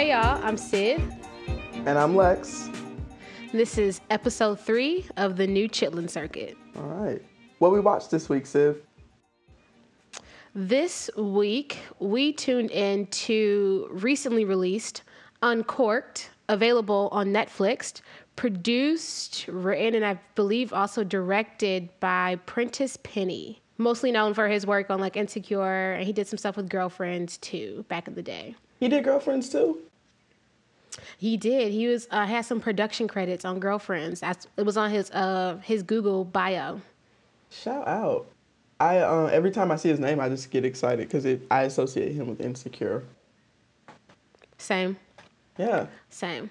Hey y'all, I'm Syd. And I'm Lex. This is episode three of the new Chitlin Circuit. All right. What we watched this week, Syd? This week, we tuned in to recently released Uncorked, available on Netflix, produced, written, and I believe also directed by Prentice Penny. Mostly known for his work on like Insecure, and he did some stuff with Girlfriends too back in the day. He did Girlfriends too? He did. He was uh, had some production credits on Girlfriends. That's it was on his uh his Google bio. Shout out. I uh, every time I see his name, I just get excited because I associate him with Insecure. Same. Yeah. Same.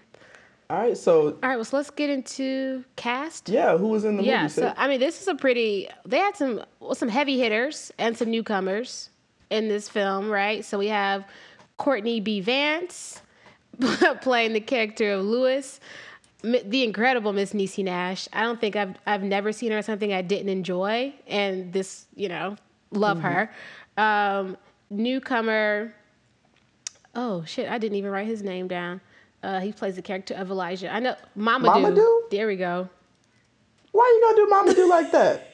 All right, so All right, well, so let's get into cast. yeah, who was in the Yeah, movie? so I mean, this is a pretty. They had some well, some heavy hitters and some newcomers in this film, right? So we have Courtney B. Vance playing the character of Lewis, the incredible Miss Niecy Nash. I don't think I've I've never seen her in something I didn't enjoy, and this, you know, love her. Um, newcomer. Oh shit! I didn't even write his name down. Uh, he plays the character of Elijah. I know Mamoudou. Mamoudou? There we go. Why you gonna do Mama do like that?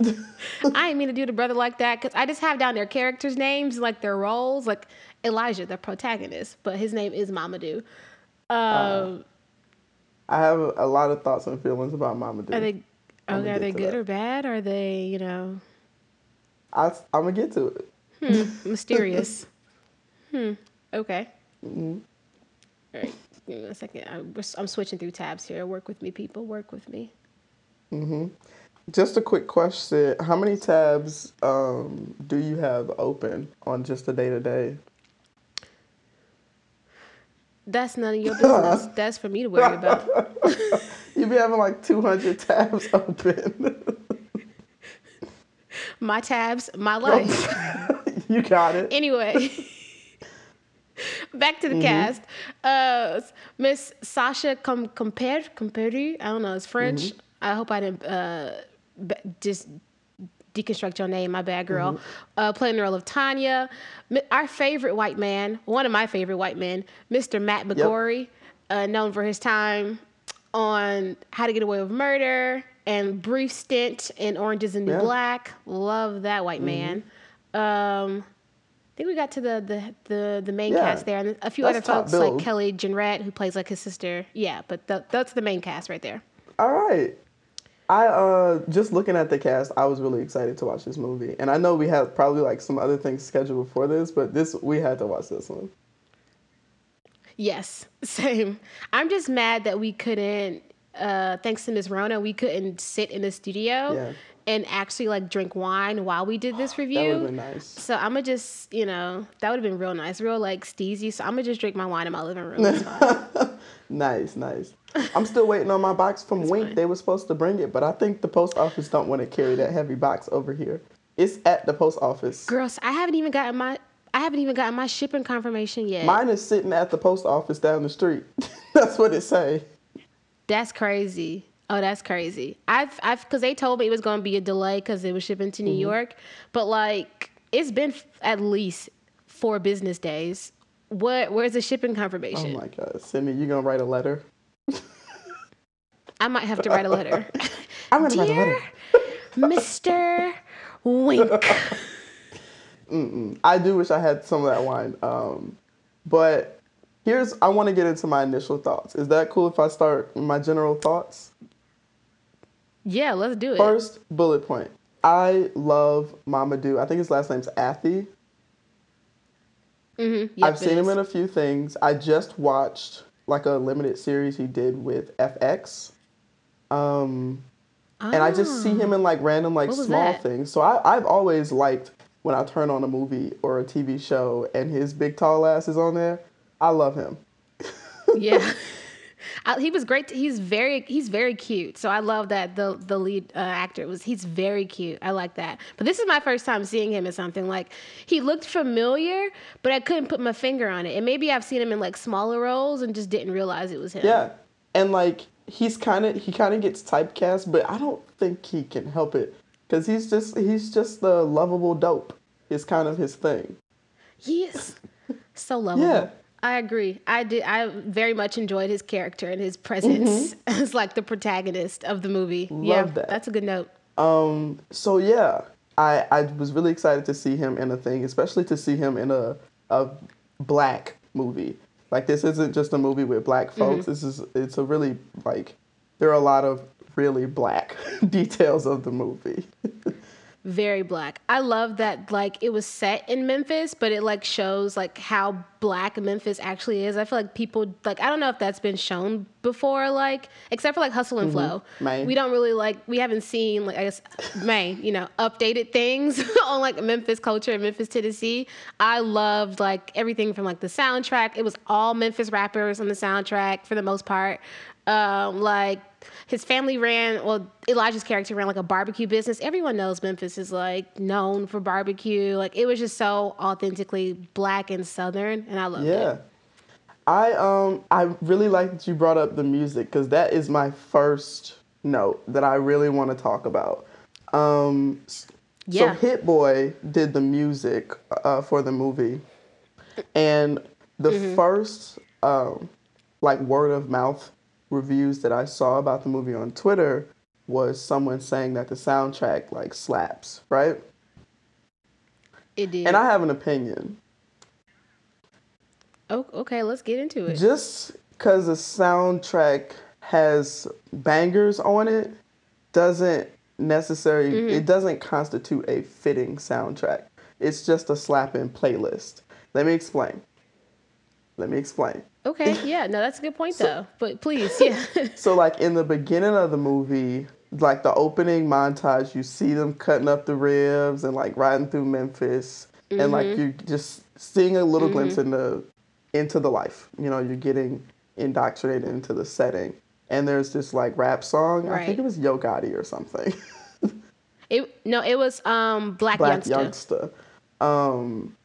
I ain't mean to do the brother like that because I just have down their characters' names, like their roles, like Elijah, the protagonist, but his name is Mama Mamoudou. Um, I have a lot of thoughts and feelings about Mama do. are they okay? Are they good that. or bad? Are they you know I, I'm gonna get to it. mysterious? hmm. Okay. Mm-hmm. All right. Give me a second. I'm, I'm switching through tabs here. Work with me, people. Work with me. Mm-hmm. Just a quick question: How many tabs um, do you have open on just a day to day? That's none of your business. That's for me to worry about. You be having like 200 tabs open. My tabs, my life. you got it. Anyway, back to the cast. Uh, Miss Sasha Com- Compere, Compere, I don't know, it's French. I hope I didn't uh, b- just deconstruct your name. My bad, girl. Uh, playing the role of Tanya. Our favorite white man, one of my favorite white men, Mr. Matt McGorry, uh, known for his time on How to Get Away with Murder and brief stint in Orange is the New Yeah. Black. Love that white man. Um, I think we got to the the the, the main Yeah. cast there, and a few That's other folks like. Kelly Jenrette, who plays like his sister. Yeah, but th- that's the main cast right there. All right. I uh just looking at the cast, I was really excited to watch this movie. And I know we had probably like some other things scheduled before this, but this we had to watch this one. Yes, same. I'm just mad that we couldn't, uh, thanks to Miss Rona, we couldn't sit in the studio Yeah. And actually like drink wine while we did this review. That would have been nice. So I'm gonna just, you know, that would have been real nice, real like steezy. So I'm gonna just drink my wine in my living room. Nice, nice. I'm still waiting on my box from Winc. fine. They were supposed to bring it, but I think the post office don't want to carry that heavy box over here. It's at the post office. Girls, I haven't even gotten my, I haven't even gotten my shipping confirmation yet. Mine is sitting at the post office down the street. That's what it say. That's crazy. Oh, that's crazy. I've, I've, because they told me it was going to be a delay because it was shipping to New Mm-hmm. York, but like it's been f- at least four business days. What? Where's the shipping confirmation? Oh my god, Simi, you gonna write a letter? I might have to write a letter. I'm gonna write a letter. Mr. Winc. I do wish I had some of that wine. Um, but here's I want to get into my initial thoughts. Is that cool if I start my general thoughts? Yeah, let's do it. First bullet point. I love Mamoudou. I think his last name's Athie. Mhm, yep, I've seen him in a few things. I just watched like a limited series he did with FX. Um, and I just see him in like random like small that? things. So I, I've always liked when I turn on a movie or a TV show and his big tall ass is on there. I love him. yeah. I, he was great. He's very he's very cute. So I love that the the lead uh, actor was he's very cute. I like that. But this is my first time seeing him in something like he looked familiar, but I couldn't put my finger on it. And maybe I've seen him in like smaller roles and just didn't realize it was him. Yeah, and like he's kind of he kind of gets typecast, but I don't think he can help it because he's just he's just the lovable dope. Is kind of his thing. He is so lovable. Yeah. I agree. I did. I very much enjoyed his character and his presence as like the protagonist of the movie. yeah, Mm-hmm. that. that's a good note. Um, so yeah, I I was really excited to see him in a thing, especially to see him in a a black movie. Like this isn't just a movie with black folks. This is it's a really like there are a lot of really black details of the movie. Very black. I love that like it was set in Memphis, but it like shows like how black Memphis actually is. I feel like people like I don't know if that's been shown before, like except for like Hustle and Flow. May. We don't really like we haven't seen like I guess May, you know, updated things on like Memphis culture in Memphis, Tennessee. I loved like everything from like the soundtrack. It was all Memphis rappers on the soundtrack for the most part. Um, like his family ran well elijah's character ran like a barbecue business everyone knows memphis is like known for barbecue like it was just so authentically black and southern and i loved Yeah. it I um I really like that you brought up the music because that is my first note that I really want to talk about. Um, Yeah. So Hit Boy did the music uh, for the movie, and the Mm-hmm. first um, like word of mouth reviews that I saw about the movie on Twitter was someone saying that the soundtrack like slaps, right? it did And I have an opinion. Oh, okay let's get into it. Just because the soundtrack has bangers on it doesn't necessarily Mm-hmm. it doesn't constitute a fitting soundtrack. It's just a slapping playlist. Let me explain. Let me explain. Okay yeah no that's a good point though but please yeah. so like in the beginning of the movie like the opening montage you see them cutting up the ribs and like riding through memphis and like Mm-hmm. you're just seeing a little glimpse into into the life. You know you're getting indoctrinated into the setting. And there's this like rap song. I think it was yo gotti or something. It no it was um black, Blac Youngsta. um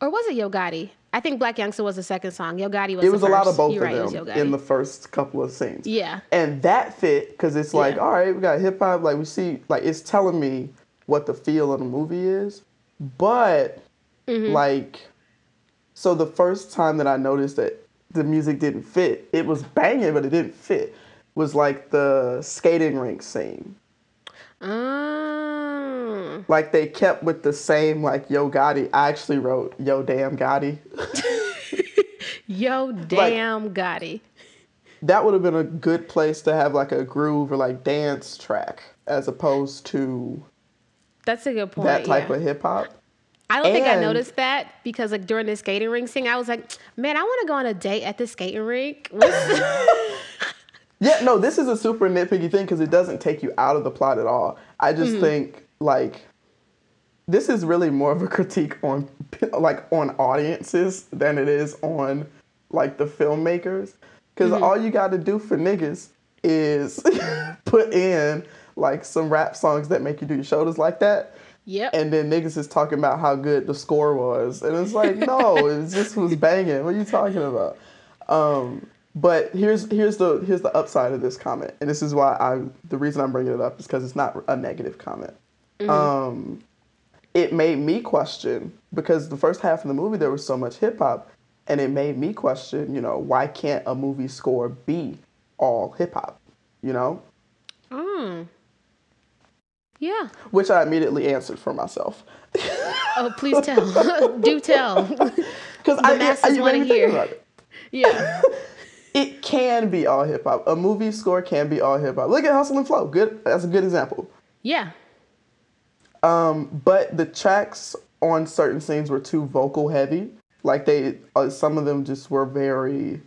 or was it yo gotti? I think Blac Youngsta was the second song. Yo gotti was it was a lot of both You're of was them in the first couple of scenes. Yeah. And that fit because it's like Yeah. all right we got hip hop like we see like it's telling me what the feel of the movie is. But Mm-hmm. like so the first time that i noticed that the music didn't fit it was banging but it didn't fit was like the skating rink scene. Um, like they kept with the same like yo gotti. I actually wrote yo damn gotti. Yo damn gotti. that would have been a good place to have like a groove or like dance track as opposed to that's a good point that type yeah. of hip hop I don't think I noticed that because like during the skating rink scene, I was like, man, I want to go on a date at the skating rink. Yeah, no, this is a super nitpicky thing because it doesn't take you out of the plot at all. I just Mm-hmm. think like this is really more of a critique on like on audiences than it is on like the filmmakers because Mm-hmm. all you got to do for niggas is put in like some rap songs that make you do your shoulders like that. Yep. And then niggas is talking about how good the score was, and it's like, no, it just was banging. What are you talking about? Um, but here's here's the here's the upside of this comment, and this is why I the reason I'm bringing it up is because it's not a negative comment. Um, it made me question because the first half of the movie there was so much hip hop, and it made me question, you know, why can't a movie score be all hip hop? You know, Mm. Yeah. which I immediately answered for myself. Oh, please tell. Do tell. Because I, masses I, you wanna made think hear. about it. yeah. It can be all hip hop. A movie score can be all hip hop. Look at Hustle and Flow. Good. That's a good example. Yeah. Um, but the tracks on certain scenes were too vocal heavy. Like they, uh, some of them just were very,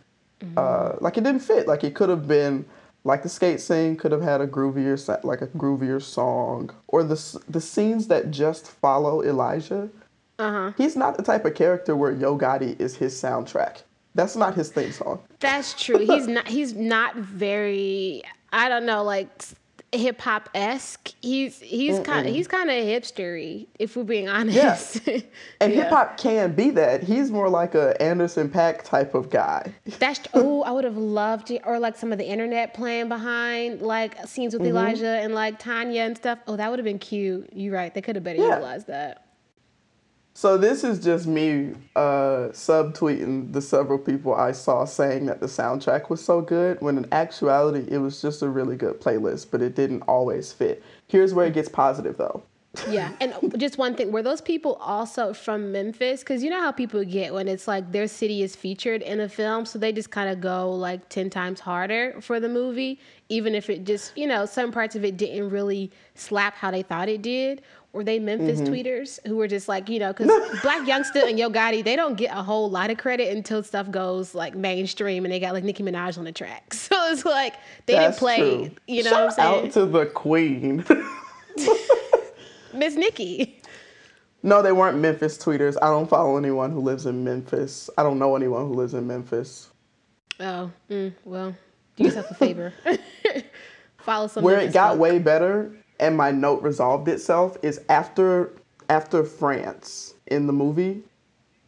uh, like it didn't fit. Like it could have been, like the skate scene could have had a groovier, like a groovier song, or the the scenes that just follow Elijah. Uh huh. He's not the type of character where Yo Gotti is his soundtrack. That's not his theme song. That's true. He's not. He's not very. I don't know, like hip hop esque. He's he's kind he's kind of hipstery, if we're being honest. Yeah. And Yeah. hip hop can be that. He's more like a Anderson .Paak type of guy. That's oh, I would have loved to, or like some of the internet playing behind like scenes Mm-hmm. with Elijah and like Tanya and stuff. Oh, that would have been cute. You're right. They could have better Yeah. utilized that. So this is just me uh, subtweeting the several people I saw saying that the soundtrack was so good. When in actuality, it was just a really good playlist, but it didn't always fit. Here's where it gets positive though. Yeah, and just one thing: were those people also from Memphis? Because you know how people get when it's like their city is featured in a film, so they just kind of go like ten times harder for the movie, even if it just you know some parts of it didn't really slap how they thought it did. Were they Memphis Mm-hmm. tweeters who were just like you know because Blac Youngsta and Yo Gotti they don't get a whole lot of credit until stuff goes like mainstream and they got like Nicki Minaj on the track, so it's like they That's didn't play. true. You know Shout what I'm saying? out to the queen. Miss Nicki. no, they weren't Memphis tweeters. I don't follow anyone who lives in Memphis. I don't know anyone who lives in Memphis. Oh, mm, well, do yourself a favor. Follow some. Where Memphis it got folk. way better and my note resolved itself is after after France in the movie.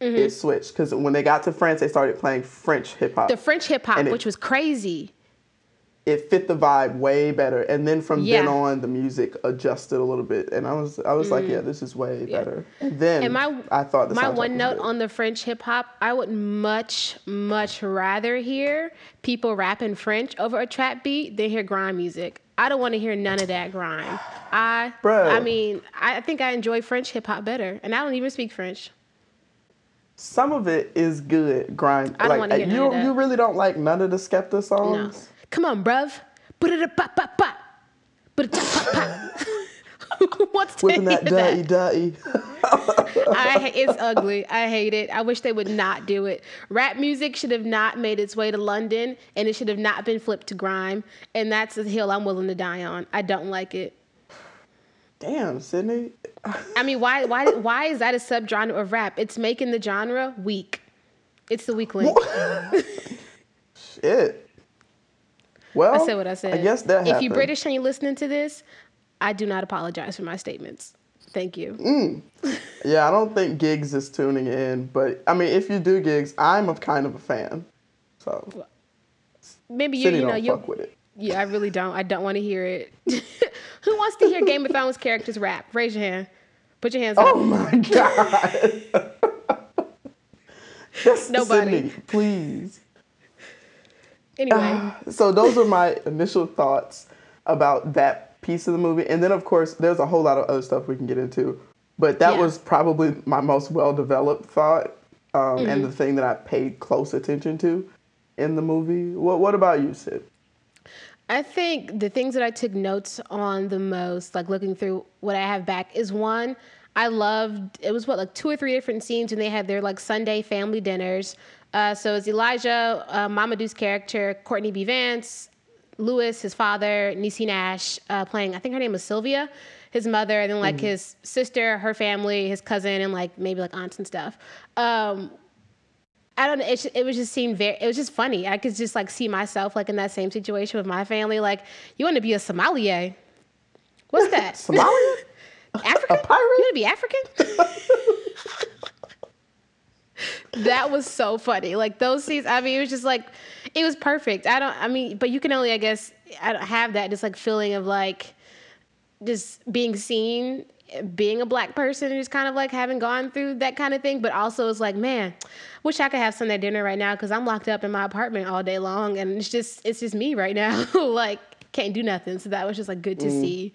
Mm-hmm. It switched because when they got to France, they started playing French hip hop. the French hip hop, which was crazy. it fit the vibe way better, and then from then on, the music adjusted a little bit, and I was I was like, yeah, this is way better. And then Mm. And my I thought the my one note on the French hip hop, I would much much rather hear people rap in French over a trap beat than hear grime music. I don't want to hear none of that grime. I Bruh. I mean, I think I enjoy French hip hop better, and I don't even speak French. Some of it is good grind. I don't like wanna hear none you you really don't like none of the Skepta No, songs. come on, bruv. Put it up, pop, pop, pop. Put it pop, pop. To Whipping that dirty, that? dirty. I it's ugly. I hate it. I wish they would not do it. Rap music should have not made its way to London, and it should have not been flipped to grime. And that's a hill I'm willing to die on. I don't like it. Damn, Sydney. I mean, why why why is that a subgenre of rap? It's making the genre weak. It's the weak link. Shit. Well, I said what I said. I guess that If you're British and you're listening to this, I do not apologize for my statements. Thank you. Mm. Yeah, I don't think Giggs is tuning in, but I mean, if you do Giggs, I'm a kind of a fan. So Maybe you you know don't you fuck with it. Yeah, I really don't. I don't want to hear it. Who wants to hear Game of Thrones characters rap? Raise your hand. Put your hands up. Oh my god. Yes, Nobody. Sydney, please. Anyway, So those are my initial thoughts about that piece of the movie, and then of course there's a whole lot of other stuff we can get into, but that Yeah. was probably my most well-developed thought, um, Mm-hmm. and the thing that I paid close attention to in the movie. What What about you, Syd? I think the things that I took notes on the most, like looking through what I have back, is one, I loved, it was what, like two or three different scenes when they had their like Sunday family dinners. Uh, so it's Elijah, uh, Mamoudou's character, Courtney B. Vance, Lewis, his father, Niecy Nash, uh, playing, I think her name was Sylvia, his mother, and then like his sister, her family, his cousin, and like maybe like aunts and stuff. Um, I don't know. It, it was just seemed very. It was just funny. I could just like see myself like in that same situation with my family. Like, you want to be a sommelier? What's that? Somalia? African? A pirate? You want to be African? that was so funny. Like those scenes. I mean, it was just like, it was perfect. I don't. I mean, but you can only, I guess, I don't have that just like feeling of like, just being seen, being a black person, and just kind of like having gone through that kind of thing. But also, it's like, man, wish I could have Sunday dinner right now because I'm locked up in my apartment all day long, and it's just, it's just me right now. like, can't do nothing. So that was just like good to see.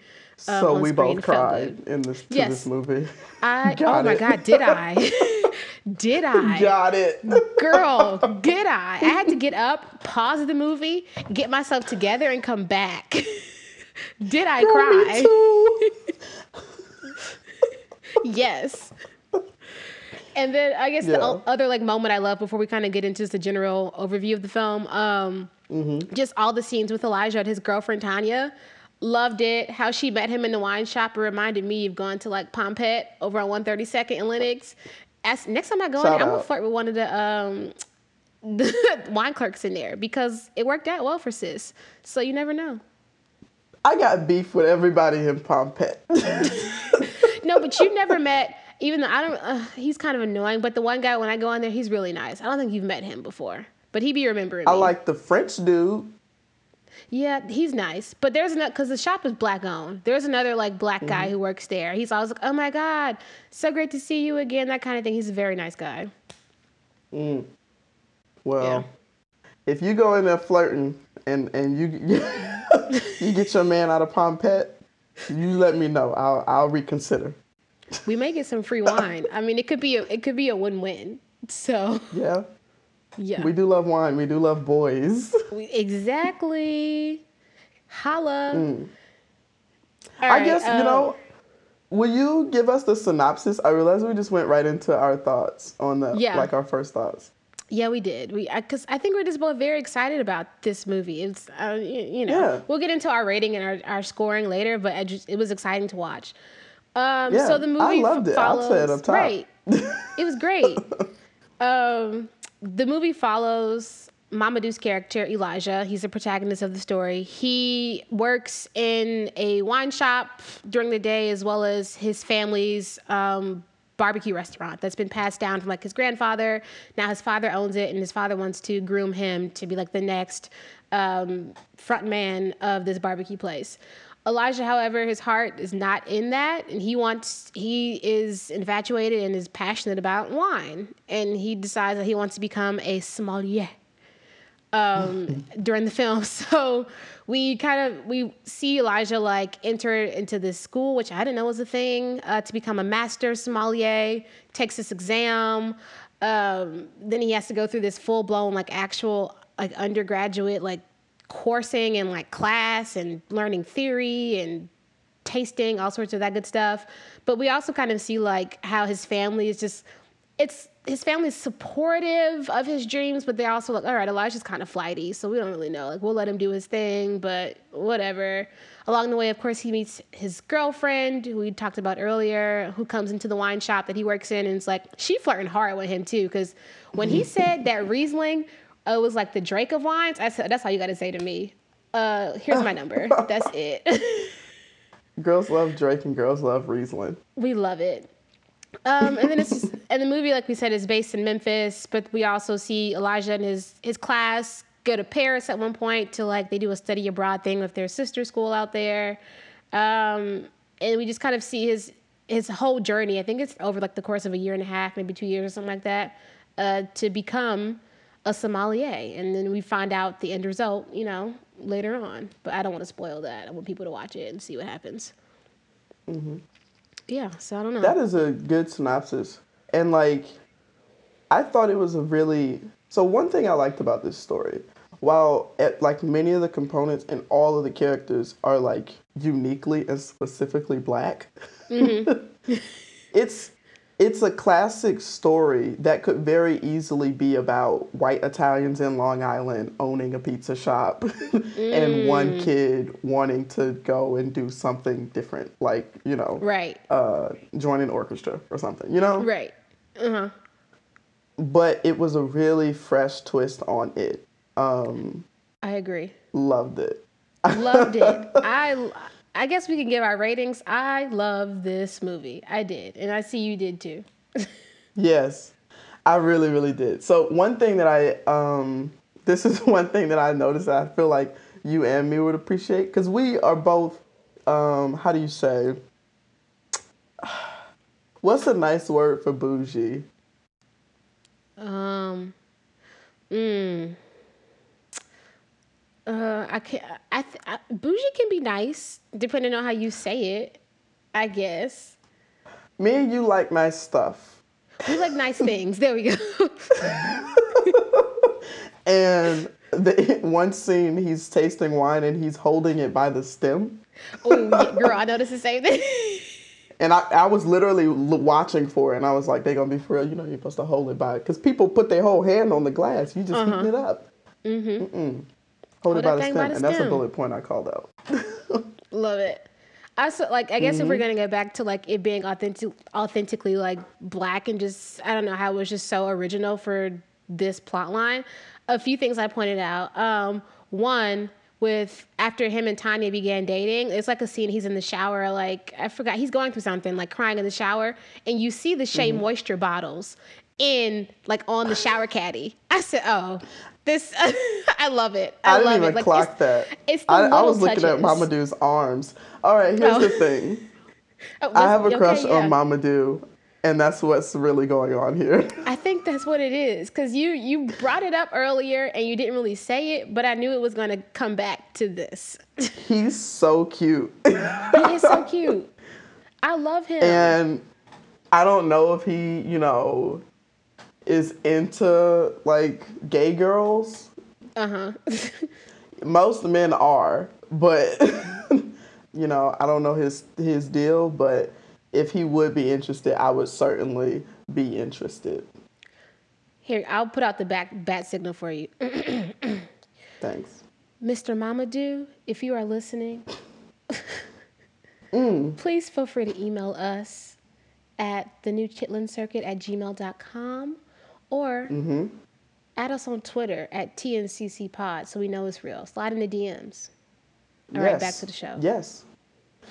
um, so we both cried in this to Yes. this movie. I oh my god, did I? did I? Got it. Girl, did I? I had to get up, pause the movie, get myself together, and come back. did I Me cry? too. yes. And then I guess the Yeah. o- other like moment I love before we kind of get into just the general overview of the film, um, Mm-hmm. just all the scenes with Elijah and his girlfriend Tanya. Loved it. How she met him in the wine shop. It reminded me of going to like Pompet over on 132nd in Lenox. As, next time I go in I'm gonna flirt with one of the um, the wine clerks in there because it worked out well for sis. So you never know. I got beef with everybody in Pompeii. No, but you never met. Even though I don't, uh, he's kind of annoying. But the one guy when I go in there, he's really nice. I don't think you've met him before, but he be remembering me. I like the French dude. Yeah, he's nice. But there's another because the shop is black owned. There's another like black guy Mm-hmm. who works there. He's always like, "Oh my god, so great to see you again." That kind of thing. He's a very nice guy. Well, Yeah. if you go in there flirting and and you you get your man out of Palm you let me know. I'll I'll reconsider. We may get some free wine. I mean, it could be a it could be a win win. So Yeah, yeah, we do love wine. We do love boys. We- exactly. Holla. Mm. I right, guess you um, know. Will you give us the synopsis? I realize we just went right into our thoughts on the Yeah. like our first thoughts. Yeah, we did. We because I, think we're just both very excited about this movie. It's uh, you, you know Yeah. we'll get into our rating and our, our scoring later, but I just, it was exciting to watch. Um, Yeah, so the movie I loved it. I'll say it up top. right. it was great. um, the movie follows Mamoudou's character Elijah. He's the protagonist of the story. He works in a wine shop during the day, as well as his family's um, barbecue restaurant that's been passed down from like his grandfather. Now his father owns it, and his father wants to groom him to be like the next um, front man of this barbecue place. Elijah, however, his heart is not in that, and he wants he is infatuated and is passionate about wine, and he decides that he wants to become a sommelier um, during the film. So we kind of we see Elijah like enter into this school, which I didn't know was a thing, uh, to become a master sommelier. Takes this exam. Um, then he has to go through this full blown like actual like undergraduate like coursing and like class and learning theory and tasting all sorts of that good stuff. But we also kind of see like how his family is just it's his family's supportive of his dreams but they're also like all right elijah's kind of flighty so we don't really know. Like we'll let him do his thing but whatever. Along the way of course he meets his girlfriend who we talked about earlier who comes into the wine shop that he works in and it's like she flirting hard with him too because when he mm-hmm. said that riesling uh, was like the drake of wines i said that's all you got to say to me uh here's my number that's it Girls love Drake and girls love Riesling. We love it. Um, and then it's just, and the movie, like we said, is based in Memphis, but we also see Elijah and his his class go to Paris at one point to like they do a study abroad thing with their sister school out there, um, and we just kind of see his his whole journey. I think it's over like the course of a year and a half, maybe two years or something like that, uh, to become a sommelier, and then we find out the end result, you know, later on. But I don't want to spoil that. I want people to watch it and see what happens. Mm-hmm. Yeah, so I don't know. That is a good synopsis. And like I thought it was a really so one thing I liked about this story, while at, like many of the components and all of the characters are like uniquely and specifically black, mm-hmm. it's it's a classic story that could very easily be about white Italians in Long Island owning a pizza shop and one kid wanting to go and do something different, like, you know, right, uh, join an orchestra or something, you know? right. Uh huh. But it was a really fresh twist on it. Um, I agree. loved it. Loved it. I I guess we can give our ratings. I love this movie. I did, and I see you did too. Yes, I really, really did. So one thing that I, um, this is one thing that I noticed that I feel like you and me would appreciate because we are both, um, how do you say? What's a nice word for bougie? Um. Mm. Uh, I can I, th- I bougie can be nice depending on how you say it. I guess Me and you like nice stuff. we like nice things. There we go. And the one scene, he's tasting wine and he's holding it by the stem. oh, yeah, girl, I noticed the same thing. And I, I was literally l- watching for it, and I was like, they're gonna be for real. You know, you're supposed to hold it by it. Because people put their whole hand on the glass. You just heating it up. Mm-hmm. Hold, Hold it by the stem. by the and that's a bullet point I called out. Love it. I so like I guess if Mm-hmm. we're gonna go back to like it being authentic, authentically like black and just I don't know how it was just so original for this plot line. A few things I pointed out. Um, one with after him and Tanya began dating, it's like a scene he's in the shower, like I forgot he's going through something, like crying in the shower, and you see the Shea Mm-hmm. Moisture bottles. in like on the shower caddy. I said, "Oh, this I love it. I, I, didn't love even it." Like, clock it's, that. it's the I, I was looking at touches. Mamoudou's arms. All right, here's Oh. the thing. Oh, I have a okay, crush yeah. on Mamoudou, and that's what's really going on here. I think that's what it is because you you brought it up earlier and you didn't really say it, but I knew it was going to come back to this. He's so cute. he is so cute. I love him. and I don't know if he, you know, is into like gay girls. uh huh. Most men are, but you know, I don't know his his deal, but if he would be interested, I would certainly be interested. Here, I'll put out the back bat signal for you. Thanks. Mr. Mamoudou, if you are listening, Mm. please feel free to email us at the new chitlin circuit at gmail.com or Mm-hmm. add us on Twitter at TNCC Pod so we know it's real. Slide in the DMs. All right, back to the show. Yes.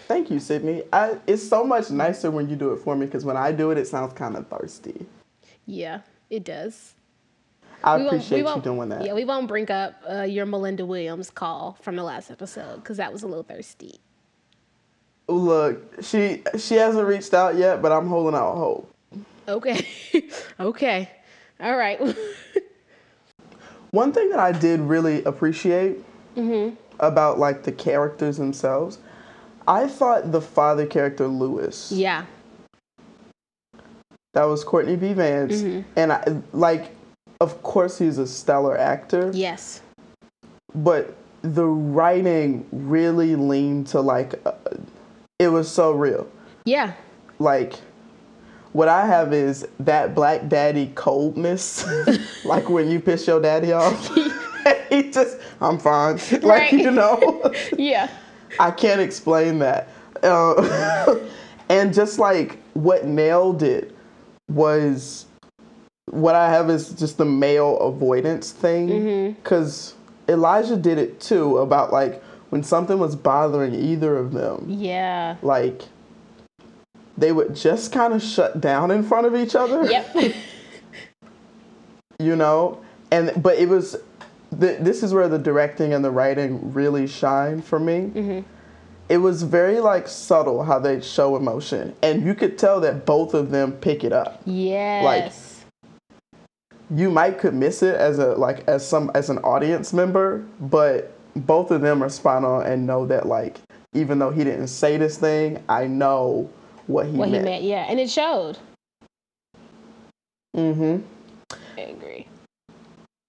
Thank you, Sydney. I, it's so much nicer when you do it for me because when I do it, it sounds kind of thirsty. Yeah, it does. I We won't- we appreciate you doing that. Yeah, we won't bring up uh, your Melinda Williams call from the last episode because that was a little thirsty. Look, she she hasn't reached out yet, but I'm holding out hope. Okay. okay. All right. One thing that I did really appreciate Mm-hmm. about like the characters themselves, I thought the father character Lewis, yeah. that was Courtney B. Vance, Mm-hmm. and I like, of course he's a stellar actor, Yes. but the writing really leaned to like, uh, it was so real. Yeah. like what I have is that black daddy coldness, like when you piss your daddy off. he just, I'm fine. Like Right. you know, Yeah. I can't explain that. Uh, and just like what nailed it was, what I have is just the male avoidance thing, because Elijah did it too. About like when something was bothering either of them, Yeah. like they would just kind of shut down in front of each other. Yep. you know? And but it was th- this is where the directing and the writing really shine for me. Mm-hmm. It was very like subtle how they show emotion. And you could tell that both of them pick it up. Yes. Like you might could miss it as a like as some as an audience member but both of them are spot on and know that like even though he didn't say this thing i know what he what meant he meant. Yeah. And it showed. mm-hmm I agree.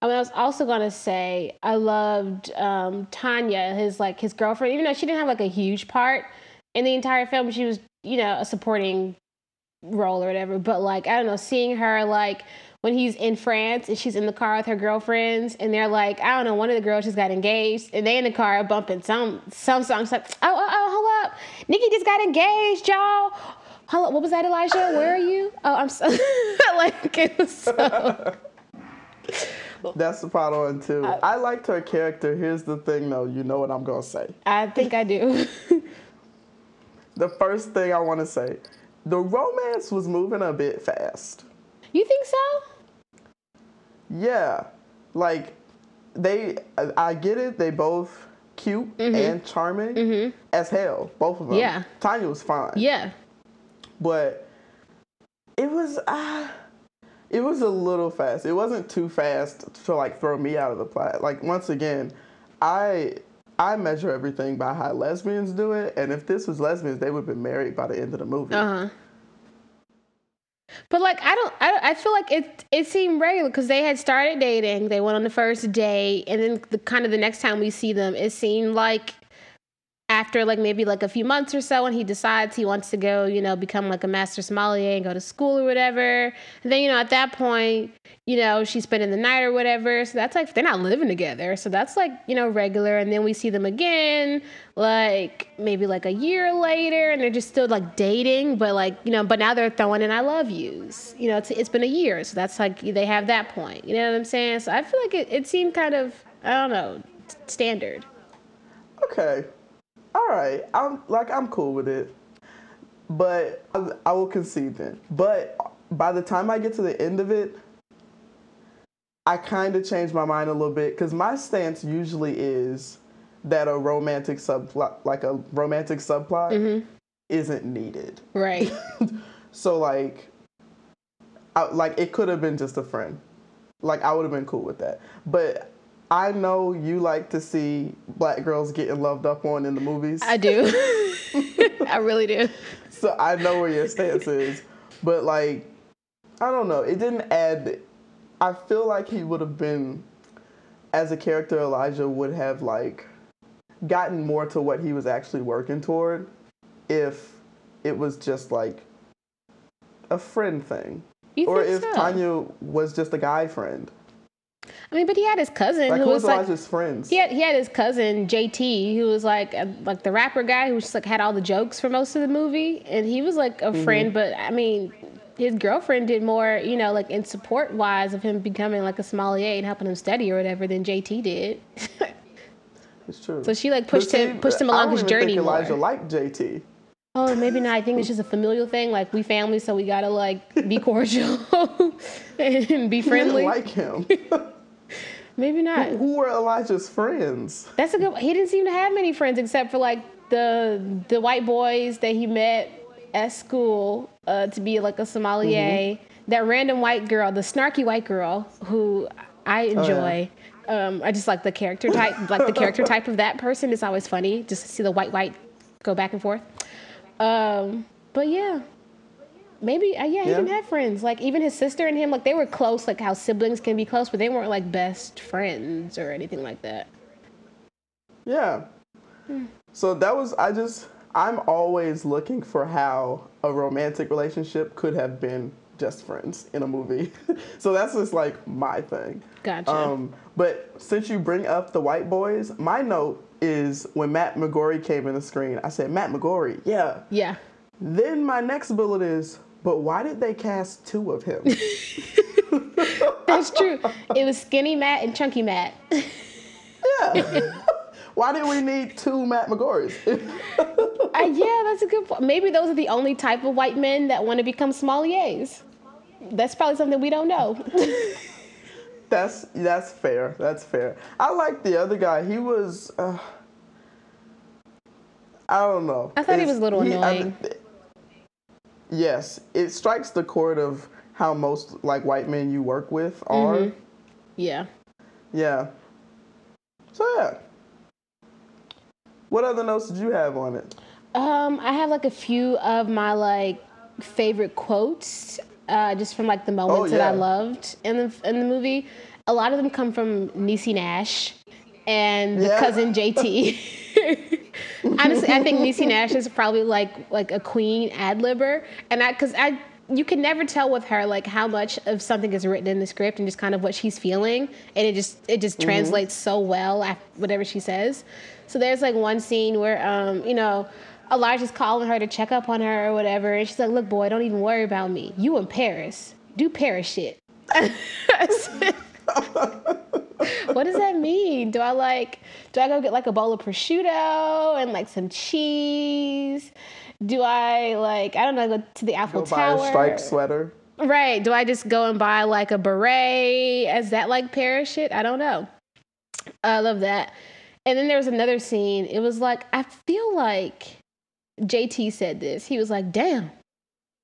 I mean, I was also gonna say I loved um, Tanya, his like his girlfriend. Even though she didn't have like a huge part in the entire film, she was you know a supporting role or whatever. But like I don't know, seeing her like when he's in France and she's in the car with her girlfriends, and they're like I don't know, one of the girls just got engaged, and they in the car bumping some some songs like oh oh oh up, Nikki just got engaged, y'all. Up, what was that, Elijah? Where are you? Oh, I'm so like it was so. That's the part on too. Uh, I liked her character. Here's the thing though, you know what I'm gonna say. I think I do. The first thing I wanna say, the romance was moving a bit fast. you think so? Yeah. Like they I get it, they both cute and charming as hell, both of them. Mm-hmm. Yeah. Tanya was fine. Yeah. But it was uh, it was a little fast. It wasn't too fast to like throw me out of the plot. Like once again, I I measure everything by how lesbians do it, and if this was lesbians, they would have been married by the end of the movie. Uh huh. But like I don't, I, I feel like it it seemed regular because they had started dating. They went on the first date, and then the kind of the next time we see them, it seemed like after like maybe like a few months or so, and he decides he wants to go, you know, become like a master sommelier and go to school or whatever. And then you know at that point, you know, she's spending the night or whatever. So that's like they're not living together. So that's like you know regular. And then we see them again, like maybe like a year later, and they're just still like dating, but like you know, but now they're throwing in "I love yous." You know, it's, it's been a year, so that's like they have that point. You know what I'm saying? So I feel like it, it seemed kind of I don't know standard. Okay. All right. I'm like I'm cool with it. But I, I will concede then. But by the time I get to the end of it, I kind of changed my mind a little bit because my stance usually is that a romantic subplot, like a romantic subplot, Mm-hmm. isn't needed. Right. So like, I, like it could have been just a friend. Like I would have been cool with that. But I know you like to see black girls getting loved up on in the movies. I do. I really do. so I know where your stance is. But like, I don't know. It didn't add. I feel like he would have been, as a character, Elijah would have like, gotten more to what he was actually working toward, if it was just like, a friend thing, You or if so? Tanya was just a guy friend. I mean, but he had his cousin Like who was like Elijah's friends? he had he had his cousin JT who was like a, like the rapper guy who just like had all the jokes for most of the movie, and he was like a mm-hmm. friend. But I mean, his girlfriend did more, you know, like in support wise of him becoming like a sommelier and helping him study or whatever than JT did. It's true. so she like pushed see, him pushed him I along don't his journey think more. Elijah liked JT. Oh, maybe not. I think it's just a familial thing. Like we family, so we gotta like be cordial and be friendly. like him. Maybe not. Who were Elijah's friends? That's a good. He didn't seem to have many friends except for like the the white boys that he met at school uh, to be like a sommelier. That random white girl, the snarky white girl who I enjoy. um, I just like the character type, like the character type of that person. is always funny just to see the white white go back and forth. Um, but yeah. Maybe uh, yeah, he Yeah. didn't have friends. Like even his sister and him, like they were close, like how siblings can be close, but they weren't like best friends or anything like that. Yeah. So that was I just I'm always looking for how a romantic relationship could have been just friends in a movie. so that's just like my thing. Gotcha. Um, but since you bring up the white boys, my note is when Matt McGorry came in the screen, I said, Matt McGorry, yeah. Yeah. Then my next bullet is, but why did they cast two of him? That's true. It was skinny Matt and chunky Matt. yeah. why did we need two Matt McGorrys? Uh, yeah, that's a good point. Maybe those are the only type of white men that want to become sommeliers. That's probably something we don't know. That's that's fair. That's fair. I like the other guy. He was. Uh, I don't know. I thought he was a little I- annoying. Yes, it strikes the chord of how most like white men you work with are. Mhm. yeah. Yeah. So yeah. What other notes did you have on it? Um, I have like a few of my like favorite quotes, uh, just from like the moments that I Oh, loved in the in the movie. A lot of them come from Niecy Nash and the Yeah. cousin JT. Honestly, I think Niecy Nash is probably like like a queen ad libber, and I because I you can never tell with her like how much of something is written in the script and just kind of what she's feeling, and it just it just translates so well after whatever she says. So there's like one scene where um you know. Elijah's calling her to check up on her or whatever, and she's like, "Look, boy, don't even worry about me. You in Paris. Do Paris shit." what does that mean? Do I like do I go get like a bowl of prosciutto and like some cheese? Do I like I don't know go to the Eiffel Go buy a striped sweater. Right. Do I just go and buy like a beret? Is that like Paris shit? I don't know. I love that. And then there was another scene. It was like I feel like JT said this. He was like, "Damn."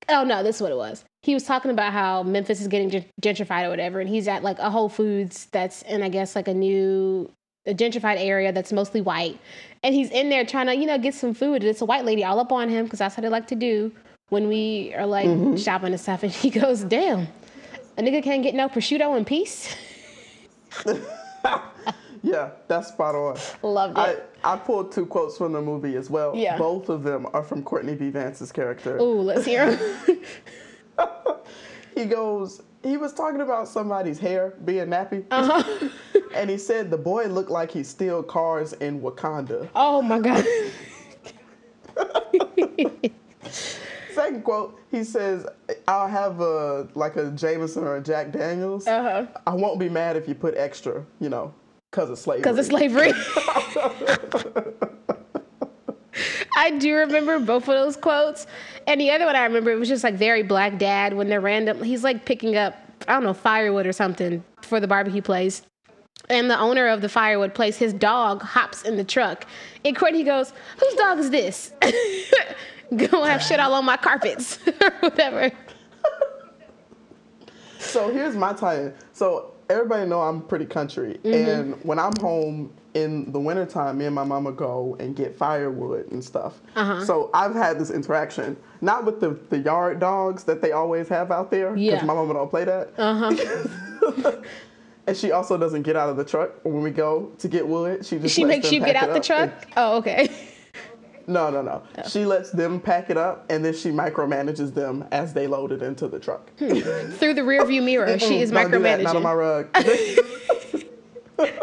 Oh no, this is what it was. He was talking about how Memphis is getting gentrified or whatever, and he's at like a Whole Foods that's in I guess like a new a gentrified area that's mostly white, and he's in there trying to you know get some food. And it's a white lady all up on him because that's how they like to do when we are like mm-hmm. shopping and stuff. And he goes, "Damn, a nigga can't get no prosciutto in peace." Yeah, that's spot on. Loved I, it. I pulled two quotes from the movie as well. Yeah. Both of them are from Courtney B. Vance's character. Ooh, let's hear him. He goes, he was talking about somebody's hair being nappy. Uh-huh. And he said the boy looked like he steal cars in Wakanda. oh my god. Second quote, he says, I'll have a like a Jameson or a Jack Daniels. Uh huh. I won't be mad if you put extra, you know, because of slavery. Because of slavery. I do remember both of those quotes. And the other one I remember, it was just like very black dad when they're random. He's like picking up, I don't know, firewood or something for the barbecue place. And the owner of the firewood place, his dog hops in the truck. And Courtney goes, Whose dog is this? Gonna have shit all on my carpets or whatever. So here's my tie-in. So everybody know I'm pretty country, Mm-hmm. and when I'm home in the wintertime, me and my mama go and get firewood and stuff. Uh-huh. So I've had this interaction, not with the, the yard dogs that they always have out there, because Yeah. my mama don't play that. Uh-huh. And she also doesn't get out of the truck when we go to get wood. She just She makes them you get out the truck? and- Oh, okay. no, no, no. She lets them pack it up, and then she micromanages them as they load it into the truck. Through the rearview mirror, she is Don't do that, Not on my rug.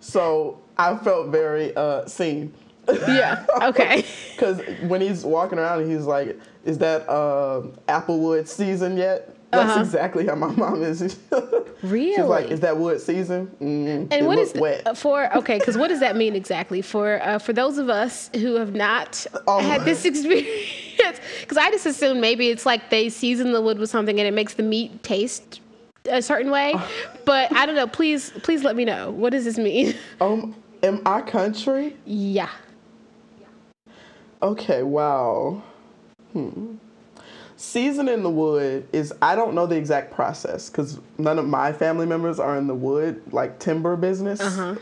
so I felt very uh, seen. Yeah. Okay. Because when he's walking around and he's like, "Is that uh, Applewood season yet?" That's Uh-huh. exactly how my mom is. Really? She's like, "Is that wood season?" Mm, And what wet? for okay? Because what does that mean exactly for uh, for those of us who have not Oh. had this experience? Because I just assume maybe it's like they season the wood with something and it makes the meat taste a certain way. Oh. But I don't know. Please, please let me know. What does this mean? Um, am I country? yeah. Okay, wow. Hmm. Seasoning the wood is I don't know the exact process because none of my family members are in the wood like timber business. Uh-huh.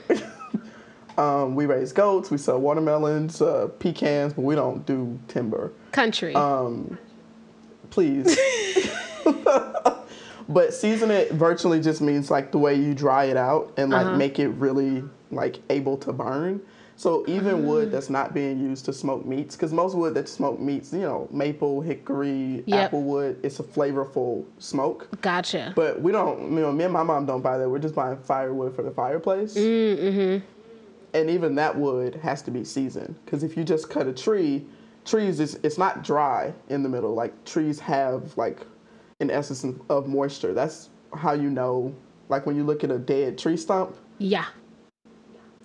um, we raise goats, we sell watermelons, uh, pecans, but we don't do timber. Country. Um, please. but season it virtually just means like the way you dry it out and like Uh-huh. make it really like able to burn. So even wood that's not being used to smoke meats, because most wood that smoke meats, you know, maple, hickory, Yep. applewood, it's a flavorful smoke. gotcha. But we don't, you know, me and my mom don't buy that. We're just buying firewood for the fireplace. Mm-hmm. And even that wood has to be seasoned. Because if you just cut a tree, trees is it's not dry in the middle. Like trees have like an essence of moisture. That's how you know. Like when you look at a dead tree stump, Yeah.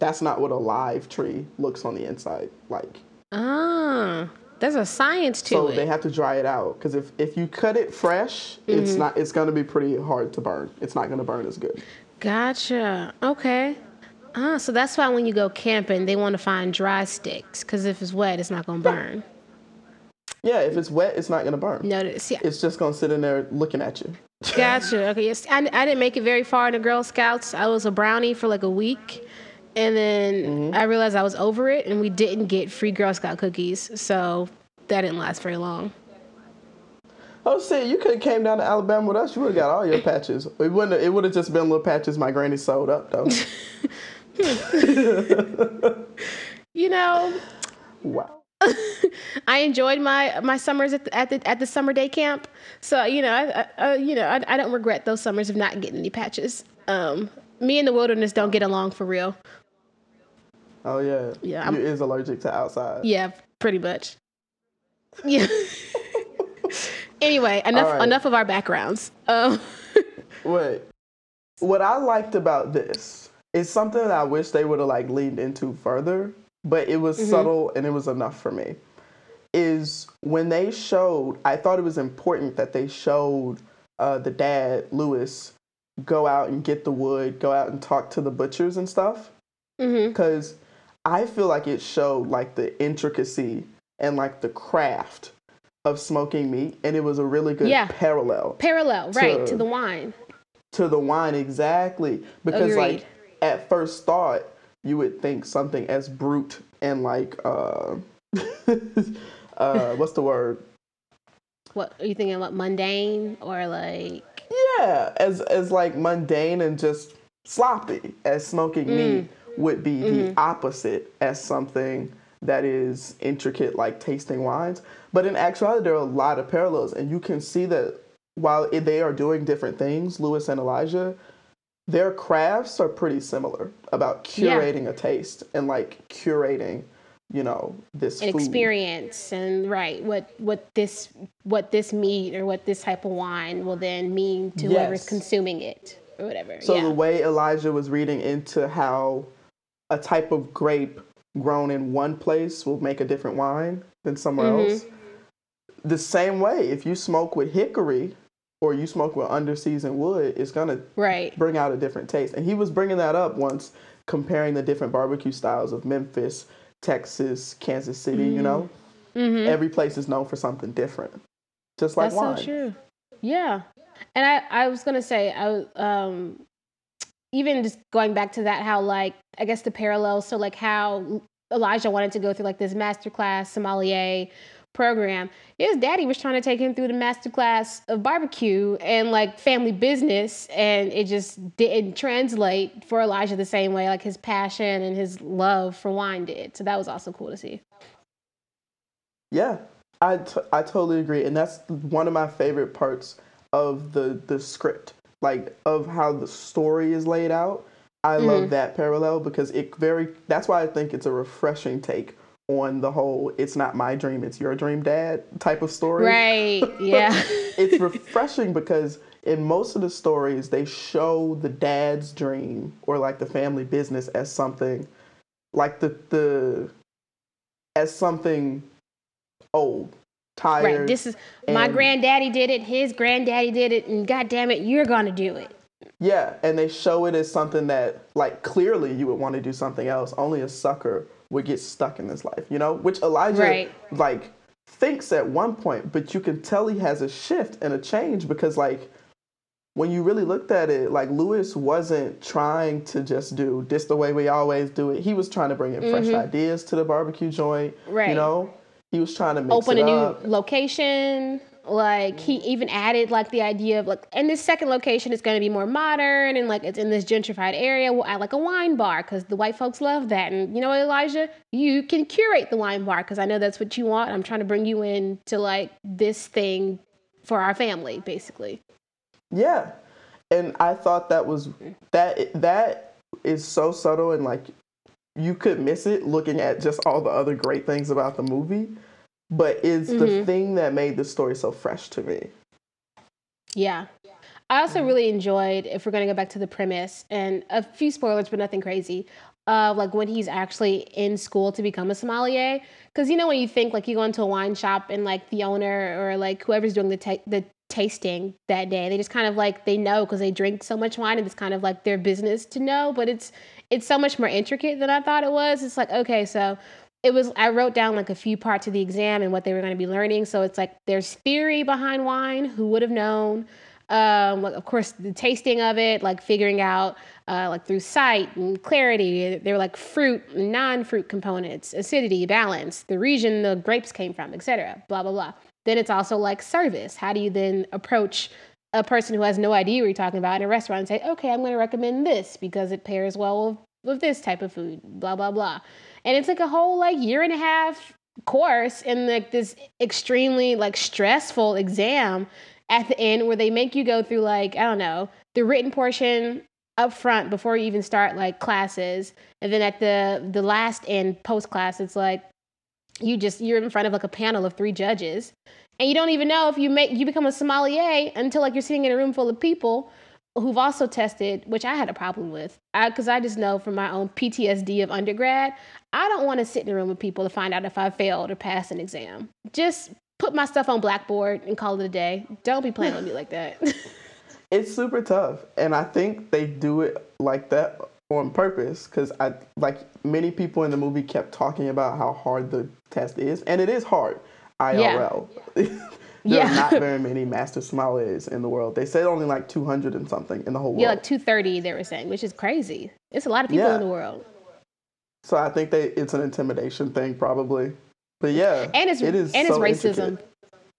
That's not what a live tree looks on the inside like. Ah, there's a science to so it. So they have to dry it out because if, if you cut it fresh, Mm-hmm. it's not it's gonna be pretty hard to burn. It's not gonna burn as good. Gotcha. Okay. Ah, so that's why when you go camping, they want to find dry sticks because if it's wet, it's not gonna burn. Yeah, if it's wet, it's not gonna burn. Notice, yeah. It's just gonna sit in there looking at you. Gotcha. Okay. Yes. I, I didn't make it very far in the Girl Scouts. I was a brownie for like a week, and then Mm-hmm. I realized I was over it, and we didn't get free Girl Scout cookies, so that didn't last very long. Oh shit, you could have came down to Alabama with us. You would have got all your patches. It wouldn't. It would have just been little patches my granny sewed up though. You know, wow. I enjoyed my my summers at the, at the at the summer day camp. So you know, I, I you know, I, I don't regret those summers of not getting any patches. Um, me and the wilderness don't get along for real. Oh yeah. Yeah, You I'm- is allergic to outside. Yeah, pretty much. Yeah. anyway, enough right. enough of our backgrounds. Um, Wait. What I liked about this is something that I wish they would have like leaned into further, but it was subtle and it was enough for me. Is when they showed, I thought it was important that they showed uh, the dad Lewis go out and get the wood, go out and talk to the butchers and stuff, because I feel like it showed like the intricacy and like the craft of smoking meat, and it was a really good Yeah. parallel Parallel, right, to To- the wine. to the wine exactly. Because like at first thought you would think something as brute and like uh uh what's the word? What are you thinking about mundane or like yeah as as like mundane and just sloppy as smoking meat would be the mm-hmm. opposite as something that is intricate like tasting wines but in actuality there are a lot of parallels and you can see that while they are doing different things lewis and elijah their crafts are pretty similar about Yeah. curating a taste and like curating you know this an food. experience and right what what this what this meat or what this type of wine will then mean to whoever's Yes. consuming it or whatever. So yeah. the way Elijah was reading into how a type of grape grown in one place will make a different wine than somewhere Mhm. else. The same way, if you smoke with hickory or you smoke with underseasoned wood, it's gonna Right. bring out a different taste. And he was bringing that up once, comparing the different barbecue styles of Memphis, Texas, Kansas City. You know, Mm-hmm. every place is known for something different, just like That's wine. so true. Yeah, and I I was gonna say I um even just going back to that how like I guess the parallels so like how Elijah wanted to go through like this masterclass sommelier program. His daddy was trying to take him through the masterclass of barbecue and like family business, and it just didn't translate for Elijah the same way like his passion and his love for wine did. So that was also cool to see. Yeah, I, t- I totally agree, and that's one of my favorite parts of the the script, like of how the story is laid out. I love mm-hmm. that parallel because it very. That's why I think it's a refreshing take on the whole "it's not my dream, it's your dream, Dad" type of story. Right? Yeah. it's refreshing because in most of the stories they show the dad's dream or like the family business as something like the the as something old tired Right. This is my granddaddy did it, his granddaddy did it, and god damn it, you're gonna do it. Yeah and they show it as something that like clearly you would want to do something else only a sucker would get stuck in this life you know which elijah Right. like thinks at one point but you can tell he has a shift and a change because like when you really looked at it, like Lewis wasn't trying to just do this the way we always do it. He was trying to bring in fresh ideas to the barbecue joint. Mm-hmm. Right. You know, he was trying to mix Open a new up. location. Like he mm. even added like the idea of like, and this second location is going to be more modern and like it's in this gentrified area. We'll add like a wine bar because the white folks love that. And you know, Elijah, you can curate the wine bar because I know that's what you want. I'm trying to bring you in to like this thing for our family, basically. Yeah, and I thought that was that that is so subtle and like you could miss it looking at just all the other great things about the movie, but it's the Mhm. thing that made the story so fresh to me. Yeah. I also really enjoyed, if we're going to go back to the premise, and a few spoilers, but nothing crazy, of like when he's actually in school to become a sommelier. Because you know, when you think like you go into a wine shop and like the owner or like whoever's doing the, ta- the tasting that day, they just kind of like they know because they drink so much wine and it's kind of like their business to know. But it's it's so much more intricate than I thought it was. It's like, okay, so it was i wrote down like a few parts of the exam and what they were going to be learning. So it's like there's theory behind wine who would have known um, of course the tasting of it like figuring out uh, like through sight and clarity they were like fruit non-fruit components acidity balance the region the grapes came from etc blah blah blah. Then it's also like service. How do you then approach a person who has no idea what you're talking about in a restaurant and say okay i'm going to recommend this because it pairs well with, with this type of food blah blah blah and it's like a whole like year and a half course and like this extremely like stressful exam at the end where they make you go through like i don't know the written portion up front before you even start like classes. And then at the the last end post class it's like you just you're in front of like a panel of three judges. And you don't even know if you make you become a sommelier until like you're sitting in a room full of people who've also tested, which I had a problem with, because I, just know from my own PTSD of undergrad, I don't want to sit in a room with people to find out if I failed or passed an exam. Just put my stuff on Blackboard and call it a day. Don't be playing with me like that. It's super tough, and I think they do it like that on purpose because I like many people in the movie kept talking about how hard the test is, and it is hard. IRL. there Yeah. are not very many master sommeliers in the world. They said only like 200 and something in the whole world. yeah, like 230 they were saying, which is crazy. It's a lot of people Yeah. in the world. so I think they it's an intimidation thing probably. But yeah, And it's it is and it's so racism.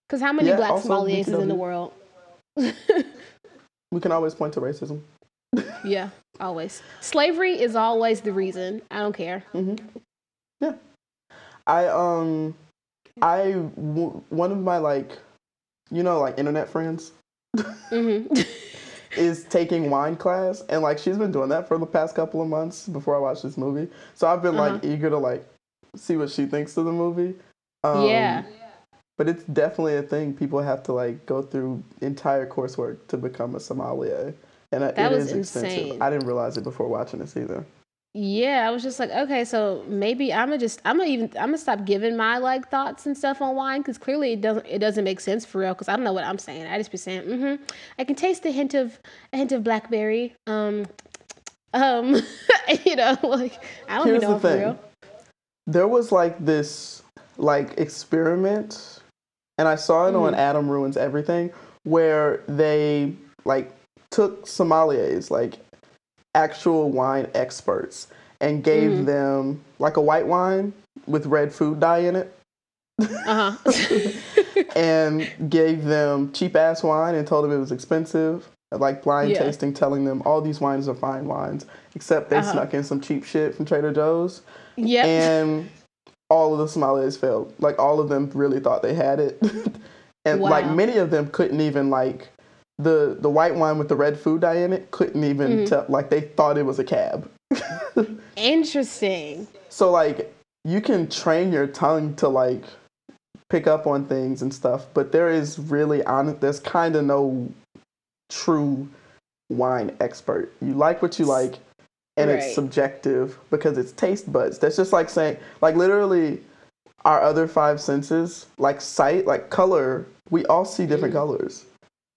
Because how many Yeah, black sommeliers is in the world? We can always point to racism. Yeah, always. Slavery is always the reason. I don't care. Yeah. I um I w- one of my like you know like internet friends hmm is taking wine class and like she's been doing that for the past couple of months before I watched this movie. So I've been like eager to like see what she thinks of the movie. Um, yeah. But it's definitely a thing people have to like go through entire coursework to become a sommelier. And it That it is expensive. insane. I didn't realize it before watching this either. Yeah, I was just like, okay, so maybe I'm gonna just I'm gonna even I'm gonna stop giving my like thoughts and stuff on wine because clearly it doesn't it doesn't make sense for real because I don't know what I'm saying. I just be saying, mm-hmm. I can taste the hint of a hint of blackberry. Um, um, you know, like I don't Here's even know the for thing. real. There was like this like experiment, and I saw it on Mhm. Adam Ruins Everything, where they like took sommeliers, like actual wine experts, and gave Mhm. them like a white wine with red food dye in it. Uh huh. and gave them cheap ass wine and told them it was expensive. Like blind Yeah. tasting, telling them all these wines are fine wines, except they Uh-huh. snuck in some cheap shit from Trader Joe's, yep. and all of the sommeliers failed. Like all of them really thought they had it, and like many of them couldn't even like the the white wine with the red food dye in it couldn't even Mm-hmm. tell. Like they thought it was a cab. Interesting. So like you can train your tongue to like pick up on things and stuff, but there is really honest there's kind of no true wine expert. You like what you like and Right. it's subjective because it's taste buds. That's just like saying like literally our other five senses, like sight, like color, we all see different colors.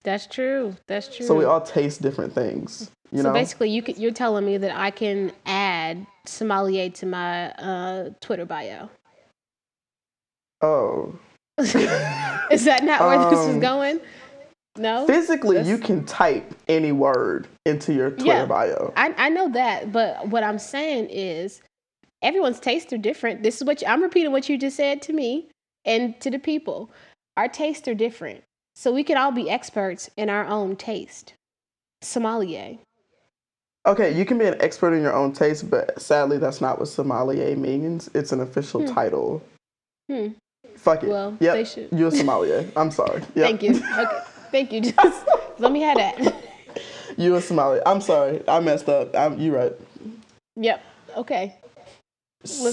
That's true. That's true. So we all taste different things, you so know? basically, you could, you're telling me that I can add sommelier to my uh, Twitter bio. oh. Is that not where this is Um, going? No. Physically, you can type any word into your Twitter Yeah. bio. I, I know that, but what I'm saying is everyone's tastes are different. This is what you, I'm repeating what you just said to me and to the people. Our tastes are different. So we can all be experts in our own taste. Sommelier. Okay, you can be an expert in your own taste, but sadly, that's not what sommelier means. It's an official title. Hmm. Fuck it. Well, yep, they should- You're a sommelier. I'm sorry. Yep. Thank you. Okay. Thank you. Just let me have that. You a sommelier. I'm sorry. I messed up. I'm, you right. Yep. Okay. So,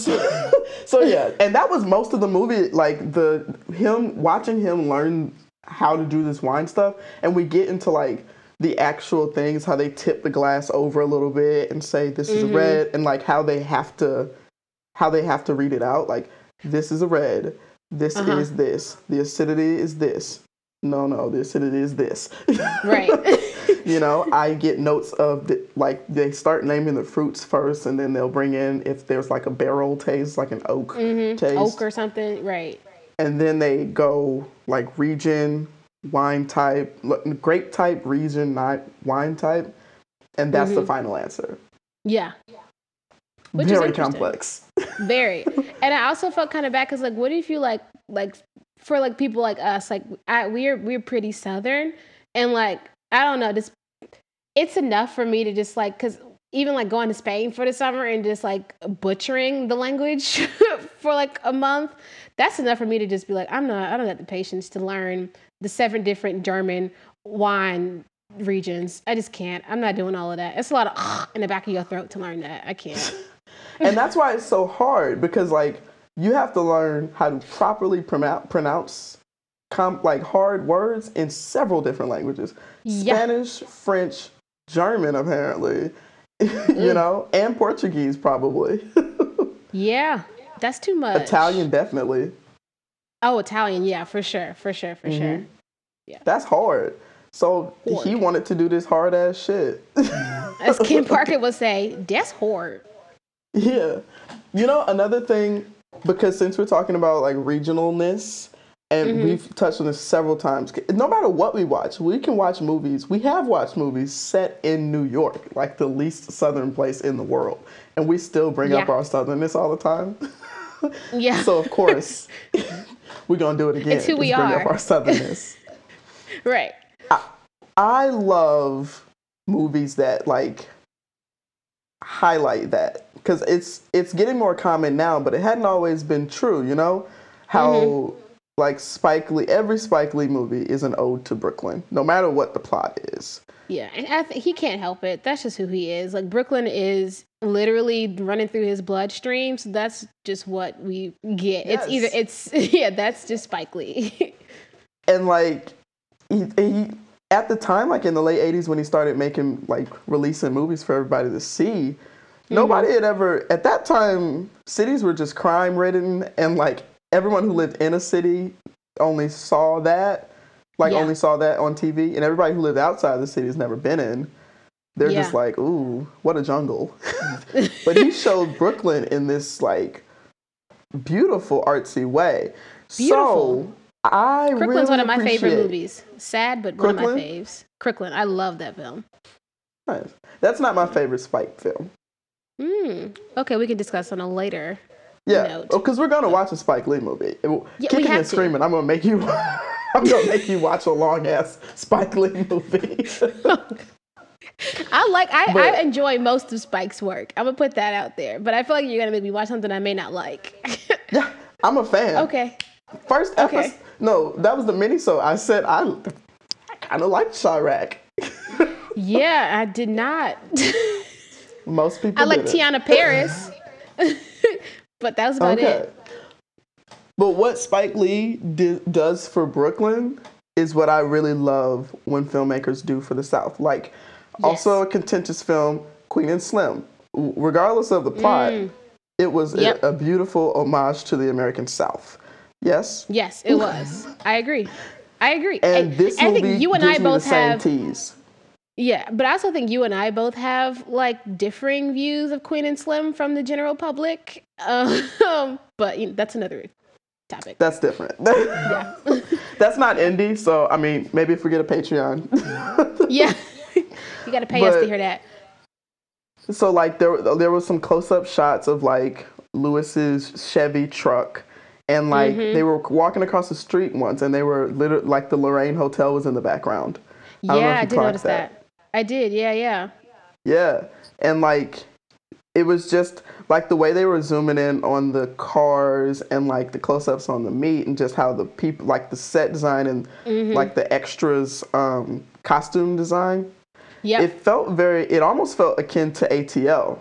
so yeah, and that was most of the movie. Like the him watching him learn how to do this wine stuff, and we get into like the actual things, how they tip the glass over a little bit and say this is a red, and like how they have to, how they have to read it out. Like this is a red. This Uh-huh. is this. The acidity is this. No, no, the acidity is this. Right. you know, I get notes of the, like they start naming the fruits first, and then they'll bring in if there's like a barrel taste, like an oak taste, Mm-hmm. Oak or something. Right. And then they go like region, wine type, grape type, region, not wine type, and that's Mm-hmm. the final answer. Yeah. Which Very complex. Very. And I also felt kind of bad because, like, what if you like, like, for like people like us, like, I, we're we're pretty southern, and like, I don't know, just it's enough for me to just like, cause even like going to Spain for the summer and just like butchering the language for like a month, that's enough for me to just be like, I'm not, I don't have the patience to learn the seven different German wine regions. I just can't. I'm not doing all of that. It's a lot of in the back of your throat to learn that. I can't. and that's why it's so hard because like you have to learn how to properly pronounce pronounce com- like hard words in several different languages Yeah. spanish french german apparently Mm. you know and portuguese probably Yeah, that's too much. italian definitely Oh, Italian. Yeah, for sure, for sure, for sure. Yeah. that's hard so he wanted to do this hard ass shit As Kim Parker would say, that's hard. Yeah. You know, another thing, because since we're talking about like regionalness, and Mm-hmm. we've touched on this several times, no matter what we watch, we can watch movies. We have watched movies set in New York, like the least southern place in the world, and we still bring up our southernness all the time. Yeah. so, of course, we're going to do it again. It's who we bring are. up our southernness. right. I love movies that like highlight that because it's it's getting more common now, but it hadn't always been true. You know how Mm-hmm. Like Spike Lee, every Spike Lee movie is an ode to Brooklyn, no matter what the plot is. Yeah, and I th- he can't help it. That's just who he is. Like Brooklyn is literally running through his bloodstream. So that's just what we get. It's either it's yeah, that's just Spike Lee. And like he, he at the time, like in the late '80s when he started making like releasing movies for everybody to see. Mm-hmm. Nobody had ever at that time. Cities were just crime ridden, and like everyone who lived in a city only saw that, like Yeah. only saw that on TV, and everybody who lived outside the city has never been in. They're just like, ooh, what a jungle. but he showed Brooklyn in this like beautiful artsy way. Beautiful. So I Crooklyn's really one of my favorite movies. Sad, but one of my faves. Crooklyn. I love that film. Nice. That's not my favorite Spike film. Mm. Okay, we can discuss on a later. Yeah, because oh, we're gonna watch a Spike Lee movie. Yeah, Kicking and to. screaming, I'm gonna make you. I'm gonna make you watch a long ass Spike Lee movie. I like. I, But- I enjoy most of Spike's work. I'm gonna put that out there. But I feel like you're gonna make me watch something I may not like. yeah, I'm a fan. okay. First Okay. episode. No, that was the mini. So I said I, I kind of liked Chi-Raq. Yeah, I did not. Most people. I like. Tiana Paris. But that was about Okay. it. But what Spike Lee does for Brooklyn is what I really love when filmmakers do for the South. Like, also a contentious film, Queen and Slim. Regardless of the plot, it was a- Mm. Yep. a, beautiful homage to the American South. Yes? Yes, it was. I agree. I agree. And, this I movie think you and I both have tease. Yeah, but I also think you and I both have like differing views of Queen and Slim from the general public. Um, but you know, that's another topic. That's different. Yeah. That's not indie, so I mean, maybe if we get a Patreon. yeah. you got to pay us to hear that. So like there there was some close up shots of like Lewis's Chevy truck and like Mm-hmm. they were walking across the street once and they were literally like the Lorraine Hotel was in the background. I Yeah, I you did notice that. I did. Yeah, yeah. Yeah. And like it was just like the way they were zooming in on the cars and like the close ups on the meat and just how the people like the set design and Mm-hmm. like the extras um costume design. yeah It felt very it almost felt akin to ATL.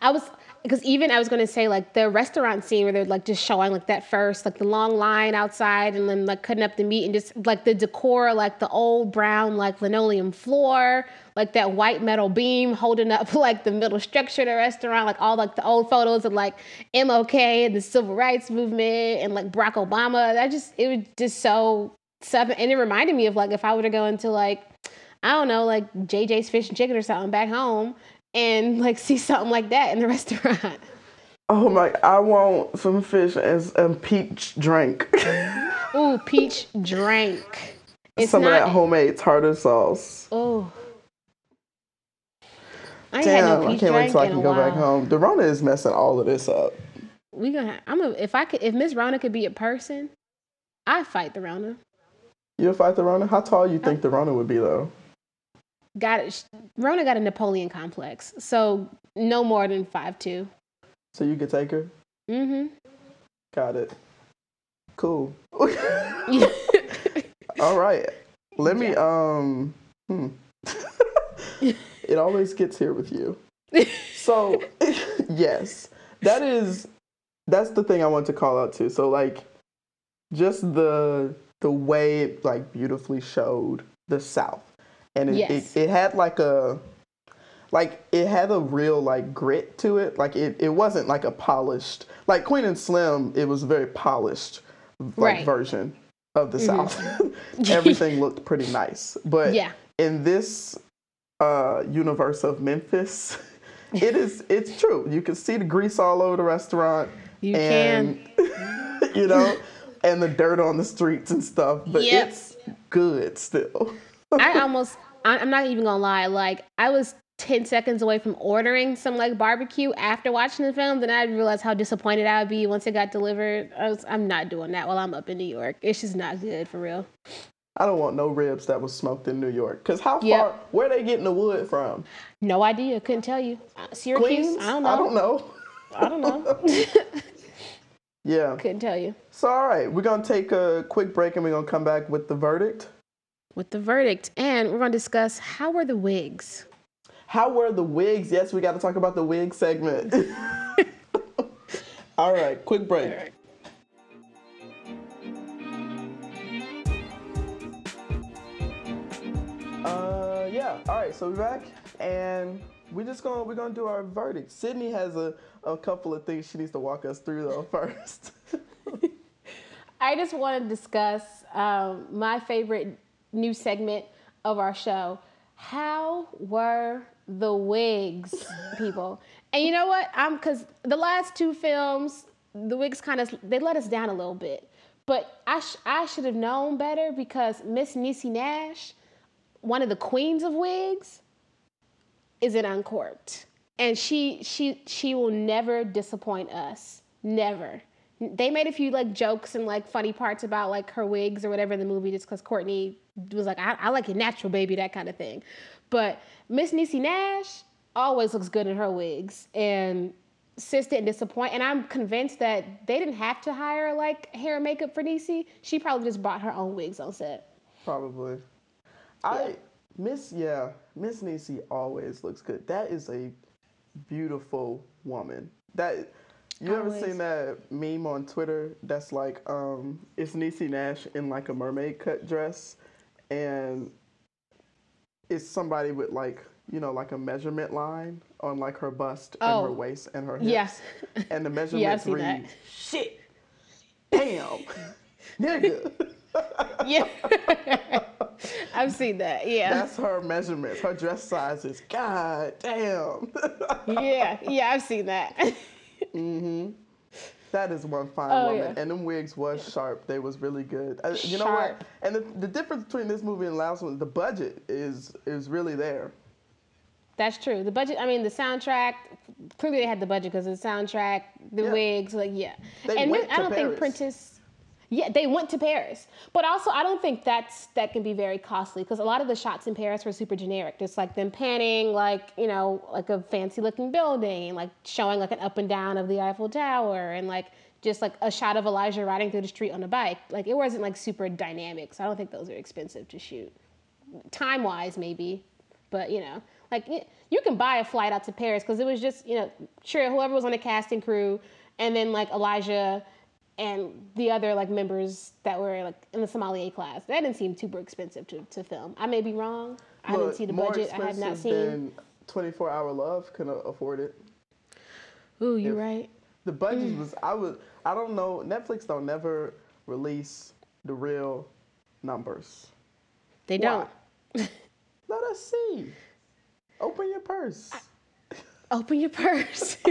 I was because even I was gonna say like the restaurant scene where they're like just showing like that first like the long line outside and then like cutting up the meat and just like the decor like the old brown like linoleum floor like that white metal beam holding up like the middle structure of the restaurant like all like the old photos of like MLK and the civil rights movement and like Barack Obama. That just it was just so and it reminded me of like if I were to go into like I don't know, like JJ's Fish and Chicken or something back home and like see something like that in the restaurant. Oh my! I want some fish as a peach drink. Ooh, peach drink. It's some not, of that homemade tartar sauce. Oh. I Damn! no I can't wait till I can go back home. The Rona is messing all of this up. We gonna. I'm a. If I could, if Miss Rona could be a person, I fight the Rona. You'll fight the Rona. How tall you think the Rona would be though? Got it. Rona got a Napoleon complex, so no more than five two. So you could take her. Mm-hmm. Got it. Cool. all right. Let me. Um. Hmm. it always gets here with you. So, yes, that is that's the thing I want to call out too. So like just the the way it like beautifully showed the South. And it, Yes. it, it had like a like it had a real like grit to it. Like it, it wasn't like a polished like Queen and Slim, it was a very polished like Right. Mm-hmm. version of the South. Everything looked pretty nice. But Yeah. in this uh, universe of Memphis, it is it's true. You can see the grease all over the restaurant. You and, you know, and the dirt on the streets and stuff. But Yep. it's good still. I almost, I'm not even gonna lie, like I was 10 seconds away from ordering some like barbecue after watching the film. Then I realized how disappointed I would be once it got delivered. I was, I'm not doing that while I'm up in New York. It's just not good for real. I don't want no ribs that was smoked in New York. Cause how Yep. far? Where they getting the wood from? No idea. Couldn't tell you. Uh, Syracuse? Queens? I don't know. I don't know. I don't know. Yeah. Couldn't tell you. So all right, we're gonna take a quick break and we're gonna come back with the verdict. With the verdict, and we're gonna discuss how were the wigs. How were the wigs? Yes, we got to talk about the wig segment. all right, quick break. Uh, yeah. All right, so we're back, and we're just gonna we're gonna do our verdict. Sydney has a, a couple of things she needs to walk us through though first. I just want to discuss um, my favorite new segment of our show. How were the wigs, people? And you know what? I'm because the last two films, the wigs kind of they let us down a little bit. But I sh- I should have known better because Miss Niecy Nash, one of the queens of wigs, is an uncorked, and she she she will never disappoint us. Never they made a few like jokes and like funny parts about like her wigs or whatever in the movie just because Courtney was like, I, I like your natural baby, that kind of thing. But Miss Niecy Nash always looks good in her wigs. And Sis didn't disappoint. And I'm convinced that they didn't have to hire like hair and makeup for Niecy. She probably just bought her own wigs on set. Probably. I Miss yeah, Miss Niecy always looks good. That is a beautiful woman. That you ever seen that meme on Twitter that's like, um, it's Niecy Nash in like a mermaid cut dress, and it's somebody with like, you know, like a measurement line on like her bust oh. and her oh. waist and her hips. Yes. And the measurement yeah, read, that. shit, damn, nigga. yeah. I've seen that. Yeah. That's her measurements. Her dress sizes. God damn. yeah. Yeah, I've seen that. Mm-hmm. That is one fine oh, woman. Yeah. And them wigs was sharp. They was really good. Uh, you know what? And the, the difference between this movie and the last one, the budget is is really there. That's true. The budget. I mean, the soundtrack. Clearly, they had the budget because the soundtrack, the yeah. wigs, like yeah. They and went I don't Paris. think Prentice. Yeah, they went to Paris, but also I don't think that's that can be very costly because a lot of the shots in Paris were super generic, just like them panning like you know like a fancy looking building, like showing like an up and down of the Eiffel Tower, and like just like a shot of Elijah riding through the street on a bike. Like it wasn't like super dynamic, so I don't think those are expensive to shoot. Time wise, maybe, but you know, like you can buy a flight out to Paris because it was just you know sure whoever was on the casting crew, and then like Elijah and the other like members that were like in the sommelier class. That didn't seem super expensive to, to film. I may be wrong. I didn't see the budget. I have not seen. 24 Hour Love couldn't afford it. Ooh, you're if right. The budget mm. was I was I don't know. Netflix don't never release the real numbers. They don't. Let us see. Open your purse. Open your purse.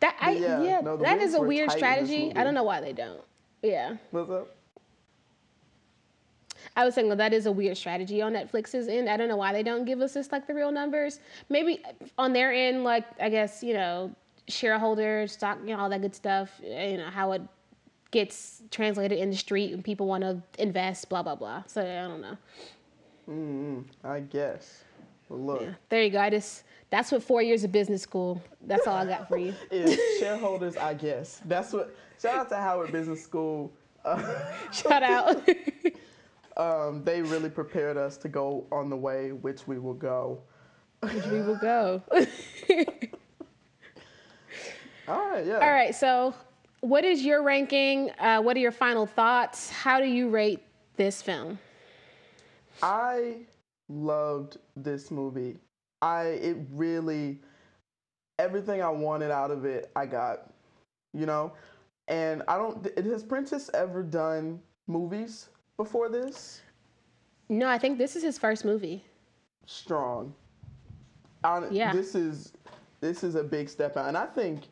That I yeah, yeah no, that is a weird strategy. I don't know why they don't. Yeah. What's up? I was saying, well, that is a weird strategy on Netflix's end. I don't know why they don't give us just like the real numbers. Maybe on their end, like I guess you know, shareholders, stock, you know, all that good stuff. You know how it gets translated in the street and people want to invest, blah blah blah. So I don't know. Mm, I guess. Well, look. Yeah. There you go. I just that's what four years of business school. That's all I got for you. is shareholders, I guess. That's what. Shout out to Howard Business School. Uh, shout out. um, they really prepared us to go on the way which we will go. Which we will go. all right. Yeah. All right. So, what is your ranking? Uh, what are your final thoughts? How do you rate this film? I loved this movie. I it really everything I wanted out of it I got, you know. And I don't. Has Prentice ever done movies before this? No, I think this is his first movie. Strong. I, yeah. This is this is a big step out, and I think,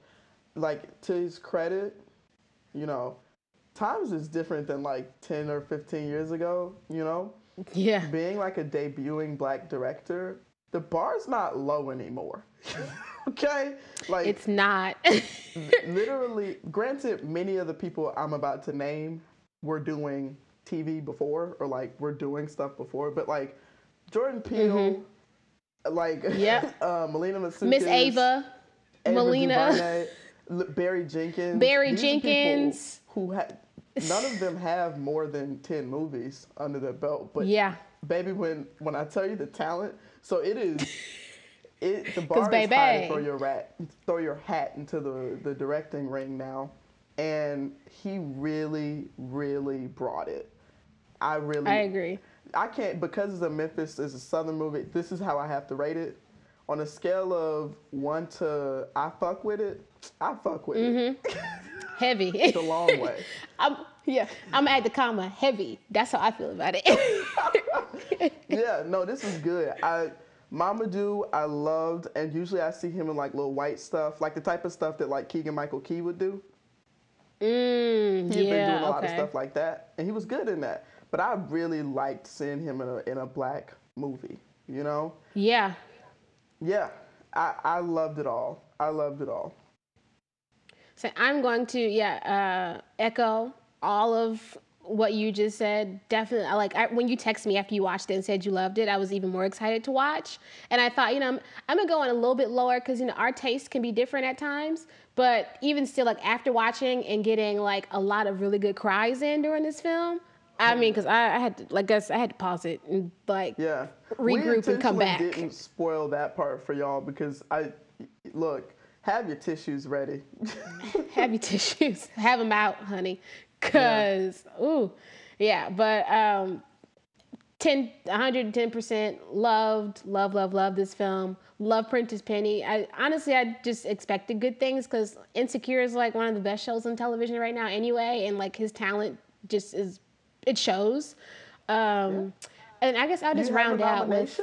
like to his credit, you know, times is different than like ten or fifteen years ago. You know. Yeah. Being like a debuting black director the bar's not low anymore. okay? Like It's not. literally, granted many of the people I'm about to name were doing TV before or like we're doing stuff before, but like Jordan Peele, mm-hmm. like yeah, uh, Melina Miss Ava, Ava Melina, DuVernay, Barry Jenkins, Barry Jenkins, who had none of them have more than ten movies under their belt, but yeah, baby, when when I tell you the talent, so it is. It the bar is high to throw your rat, throw your hat into the the directing ring now, and he really, really brought it. I really, I agree. I can't because it's a Memphis is a southern movie. This is how I have to rate it. On a scale of one to I fuck with it, I fuck with it Heavy. the long way. I'm, yeah, I'm at the comma heavy. That's how I feel about it. yeah, no, this is good. I Mama Mamoudou, I loved, and usually I see him in like little white stuff, like the type of stuff that like Keegan Michael Key would do. mm, He's been doing a lot of stuff like that, and he was good in that. But I really liked seeing him in a in a black movie. You know? Yeah. Yeah, I I loved it all. I loved it all. So I'm going to yeah uh, echo all of what you just said. Definitely, like I, when you texted me after you watched it and said you loved it. I was even more excited to watch. And I thought, you know, I'm, I'm gonna go on a little bit lower because you know our taste can be different at times. But even still, like after watching and getting like a lot of really good cries in during this film. I mean, because I, I had to, like, guess I had to pause it and like Yeah. Regroup and come back. Didn't spoil that part for y'all because I look. Have your tissues ready. have your tissues, have them out, honey. Cause ooh, yeah. But um, 10, 110% loved, love, love, love this film. Love Prentice Penny. I honestly, I just expected good things because Insecure is like one of the best shows on television right now, anyway. And like his talent just is, it shows. Um, And I guess I'll just You have a round out with.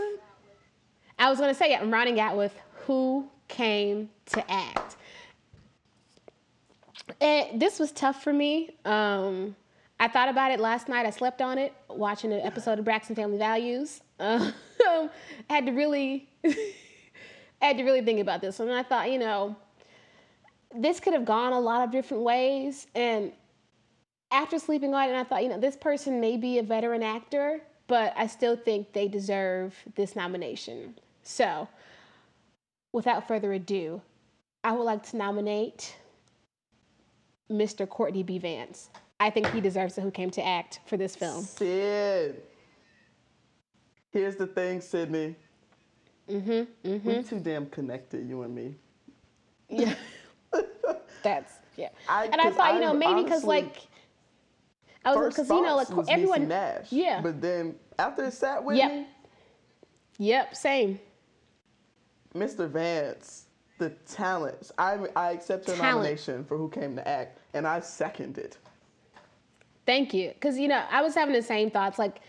I was gonna say, yeah, I'm rounding out with who came to act. And this was tough for me. Um, I thought about it last night. I slept on it, watching an episode of Braxton Family Values. Um, I had to really, I had to really think about this, and I thought, you know, this could have gone a lot of different ways. And after sleeping on it, and I thought, you know, this person may be a veteran actor, but I still think they deserve this nomination. So, without further ado, I would like to nominate Mr. Courtney B. Vance. I think he deserves it who came to act for this film. Syd. Here's the thing, Sydney. Mm-hmm. mm-hmm. We too damn connected, you and me. Yeah. That's yeah. I- and I thought, you know, maybe because like I was First because you know like everyone Nash. yeah. But then after it sat with Yep. me, Yep, same. Mr. Vance, the talents. I I accept your Talent. nomination for who came to act, and I second it. Thank you. Because, you know, I was having the same thoughts. Like,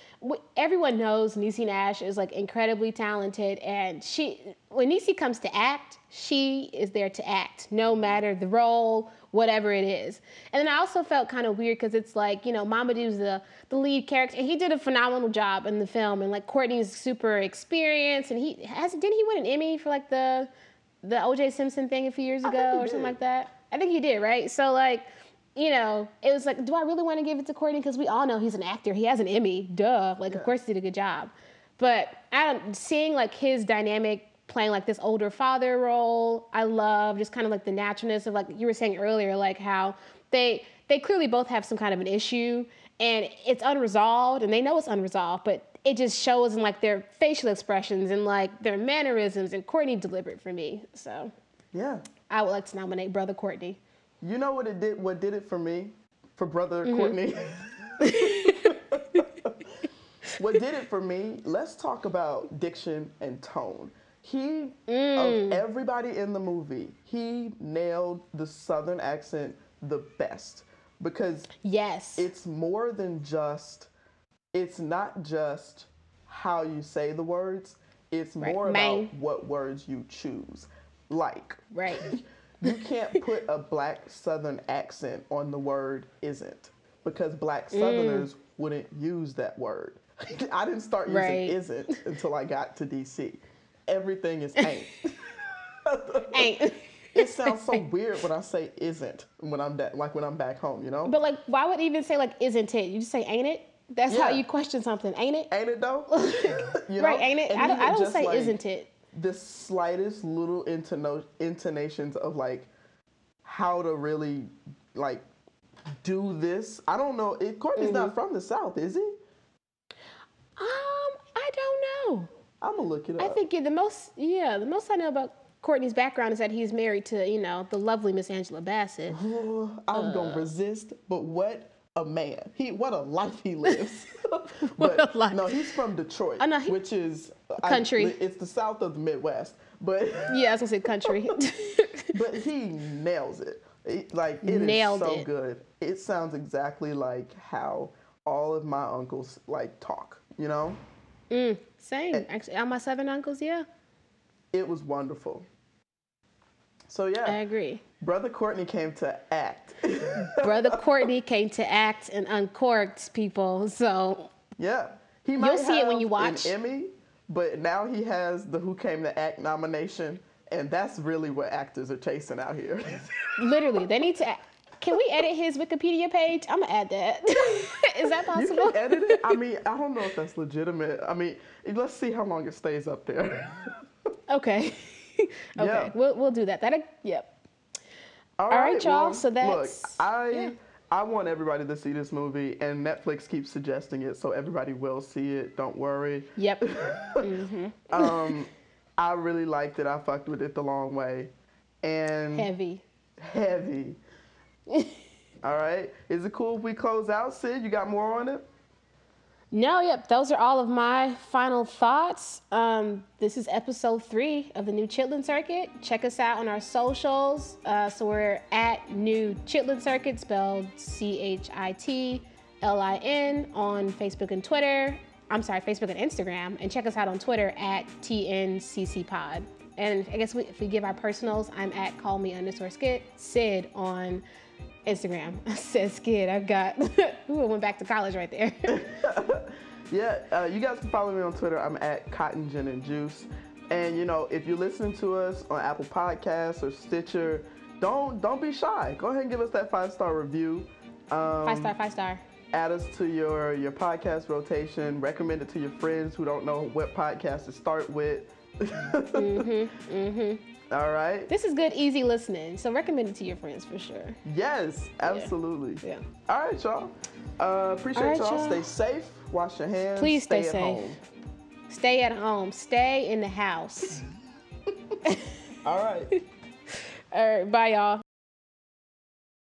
everyone knows Niecy Nash is, like, incredibly talented. And she, when Niecy comes to act, she is there to act, no matter the role, whatever it is. And then I also felt kind of weird because it's like, you know, Mamoudou's the, the lead character, and he did a phenomenal job in the film. And, like, Courtney's super experienced. And he has, didn't he win an Emmy for, like, the, the OJ Simpson thing a few years ago or something like that? I think he did, right? So, like, you know, it was like, do I really want to give it to Courtney? Because we all know he's an actor. He has an Emmy. Duh. Like, of course, he did a good job. But I don't, seeing like his dynamic playing like this older father role, I love just kind of like the naturalness of like you were saying earlier, like how they they clearly both have some kind of an issue and it's unresolved and they know it's unresolved, but it just shows in like their facial expressions and like their mannerisms. And Courtney delivered for me, so Yeah. I would like to nominate brother Courtney. You know what it did? What did it for me? For brother Mm-hmm. Courtney. what did it for me? Let's talk about diction and tone. He Mm. of everybody in the movie, he nailed the southern accent the best because Yes. it's more than just it's not just how you say the words it's Right. more Man. about what words you choose like right. You can't put a black southern accent on the word isn't because black Mm. southerners wouldn't use that word i didn't start using Right. isn't until i got to dc everything is ain't Ain't. it sounds so weird when i say isn't when i'm da- like when i'm back home you know But like, why would even say like, isn't it? You just say, ain't it? That's how you question something, ain't it? ain't it though you right, ain't it? And I don't, I don't say, like, isn't it? The slightest little intono- intonations of like how to really like do this. I don't know. It, Courtney's not Mm-hmm. from the South, is he? Um, I don't know. I'm gonna look it up. I think yeah, the most, yeah, the most I know about Courtney's background is that he's married to, you know, the lovely Miss Angela Bassett. I'm Uh. gonna resist, but what a man! He what a life he lives. but Like- no, he's from Detroit, no, he- which is I- Country. it's the south of the Midwest, but Yeah, I was gonna say country. but he nails it. It- like it is Nailed so it. good. It sounds exactly like how all of my uncles like talk. You know, mm, same. Actually, all my seven uncles. Yeah, it was wonderful. So yeah, I agree. Brother Courtney came to act. Brother Courtney came to act and uncorked people. So yeah, he might see it when you watch. an Emmy, but now he has the Who Came to Act nomination, and that's really what actors are chasing out here. literally, they need to. Act. Can we edit his Wikipedia page? I'm gonna add that. Is that possible? You can edit it. I mean, I don't know if that's legitimate. I mean, let's see how long it stays up there. Okay. okay. Yeah. We'll we'll do that. That yep. All right, y'all, so that's- look. I yeah. I want everybody to see this movie, and Netflix keeps suggesting it, so everybody will see it. Don't worry. Yep. Mhm. Um, I really liked it. I fucked with it the long way, and Heavy. heavy. All right. Is it cool if we close out, Syd? You got more on it? No, yep. Those are all of my final thoughts. Um, this is episode three of the new Chitlin Circuit. Check us out on our socials. Uh, so we're at New Chitlin Circuit, spelled C H I T L I N, on Facebook and Twitter. I'm sorry, Facebook and Instagram. And check us out on Twitter at TNCC Pod. And I guess we, if we give our personals, I'm at call me underscore skid, Sid on Instagram. Says skid. I've got, ooh, I went back to college right there. Yeah, uh, you guys can follow me on Twitter. I'm at Cotton Gin and Juice. And you know, if you're listening to us on Apple Podcasts or Stitcher, don't don't be shy. Go ahead and give us that five star review. Um, Five star, five star. Add us to your your podcast rotation. Recommend it to your friends who don't know what podcast to start with. mm-hmm. Mm-hmm. All right. This is good, easy listening. So recommend it to your friends for sure. Yes, absolutely. Yeah. All right, y'all. Uh, appreciate All right, y'all. Stay safe. Wash your hands. Please stay at safe. home. Stay at home. Stay in the house. All right. All right, bye, y'all.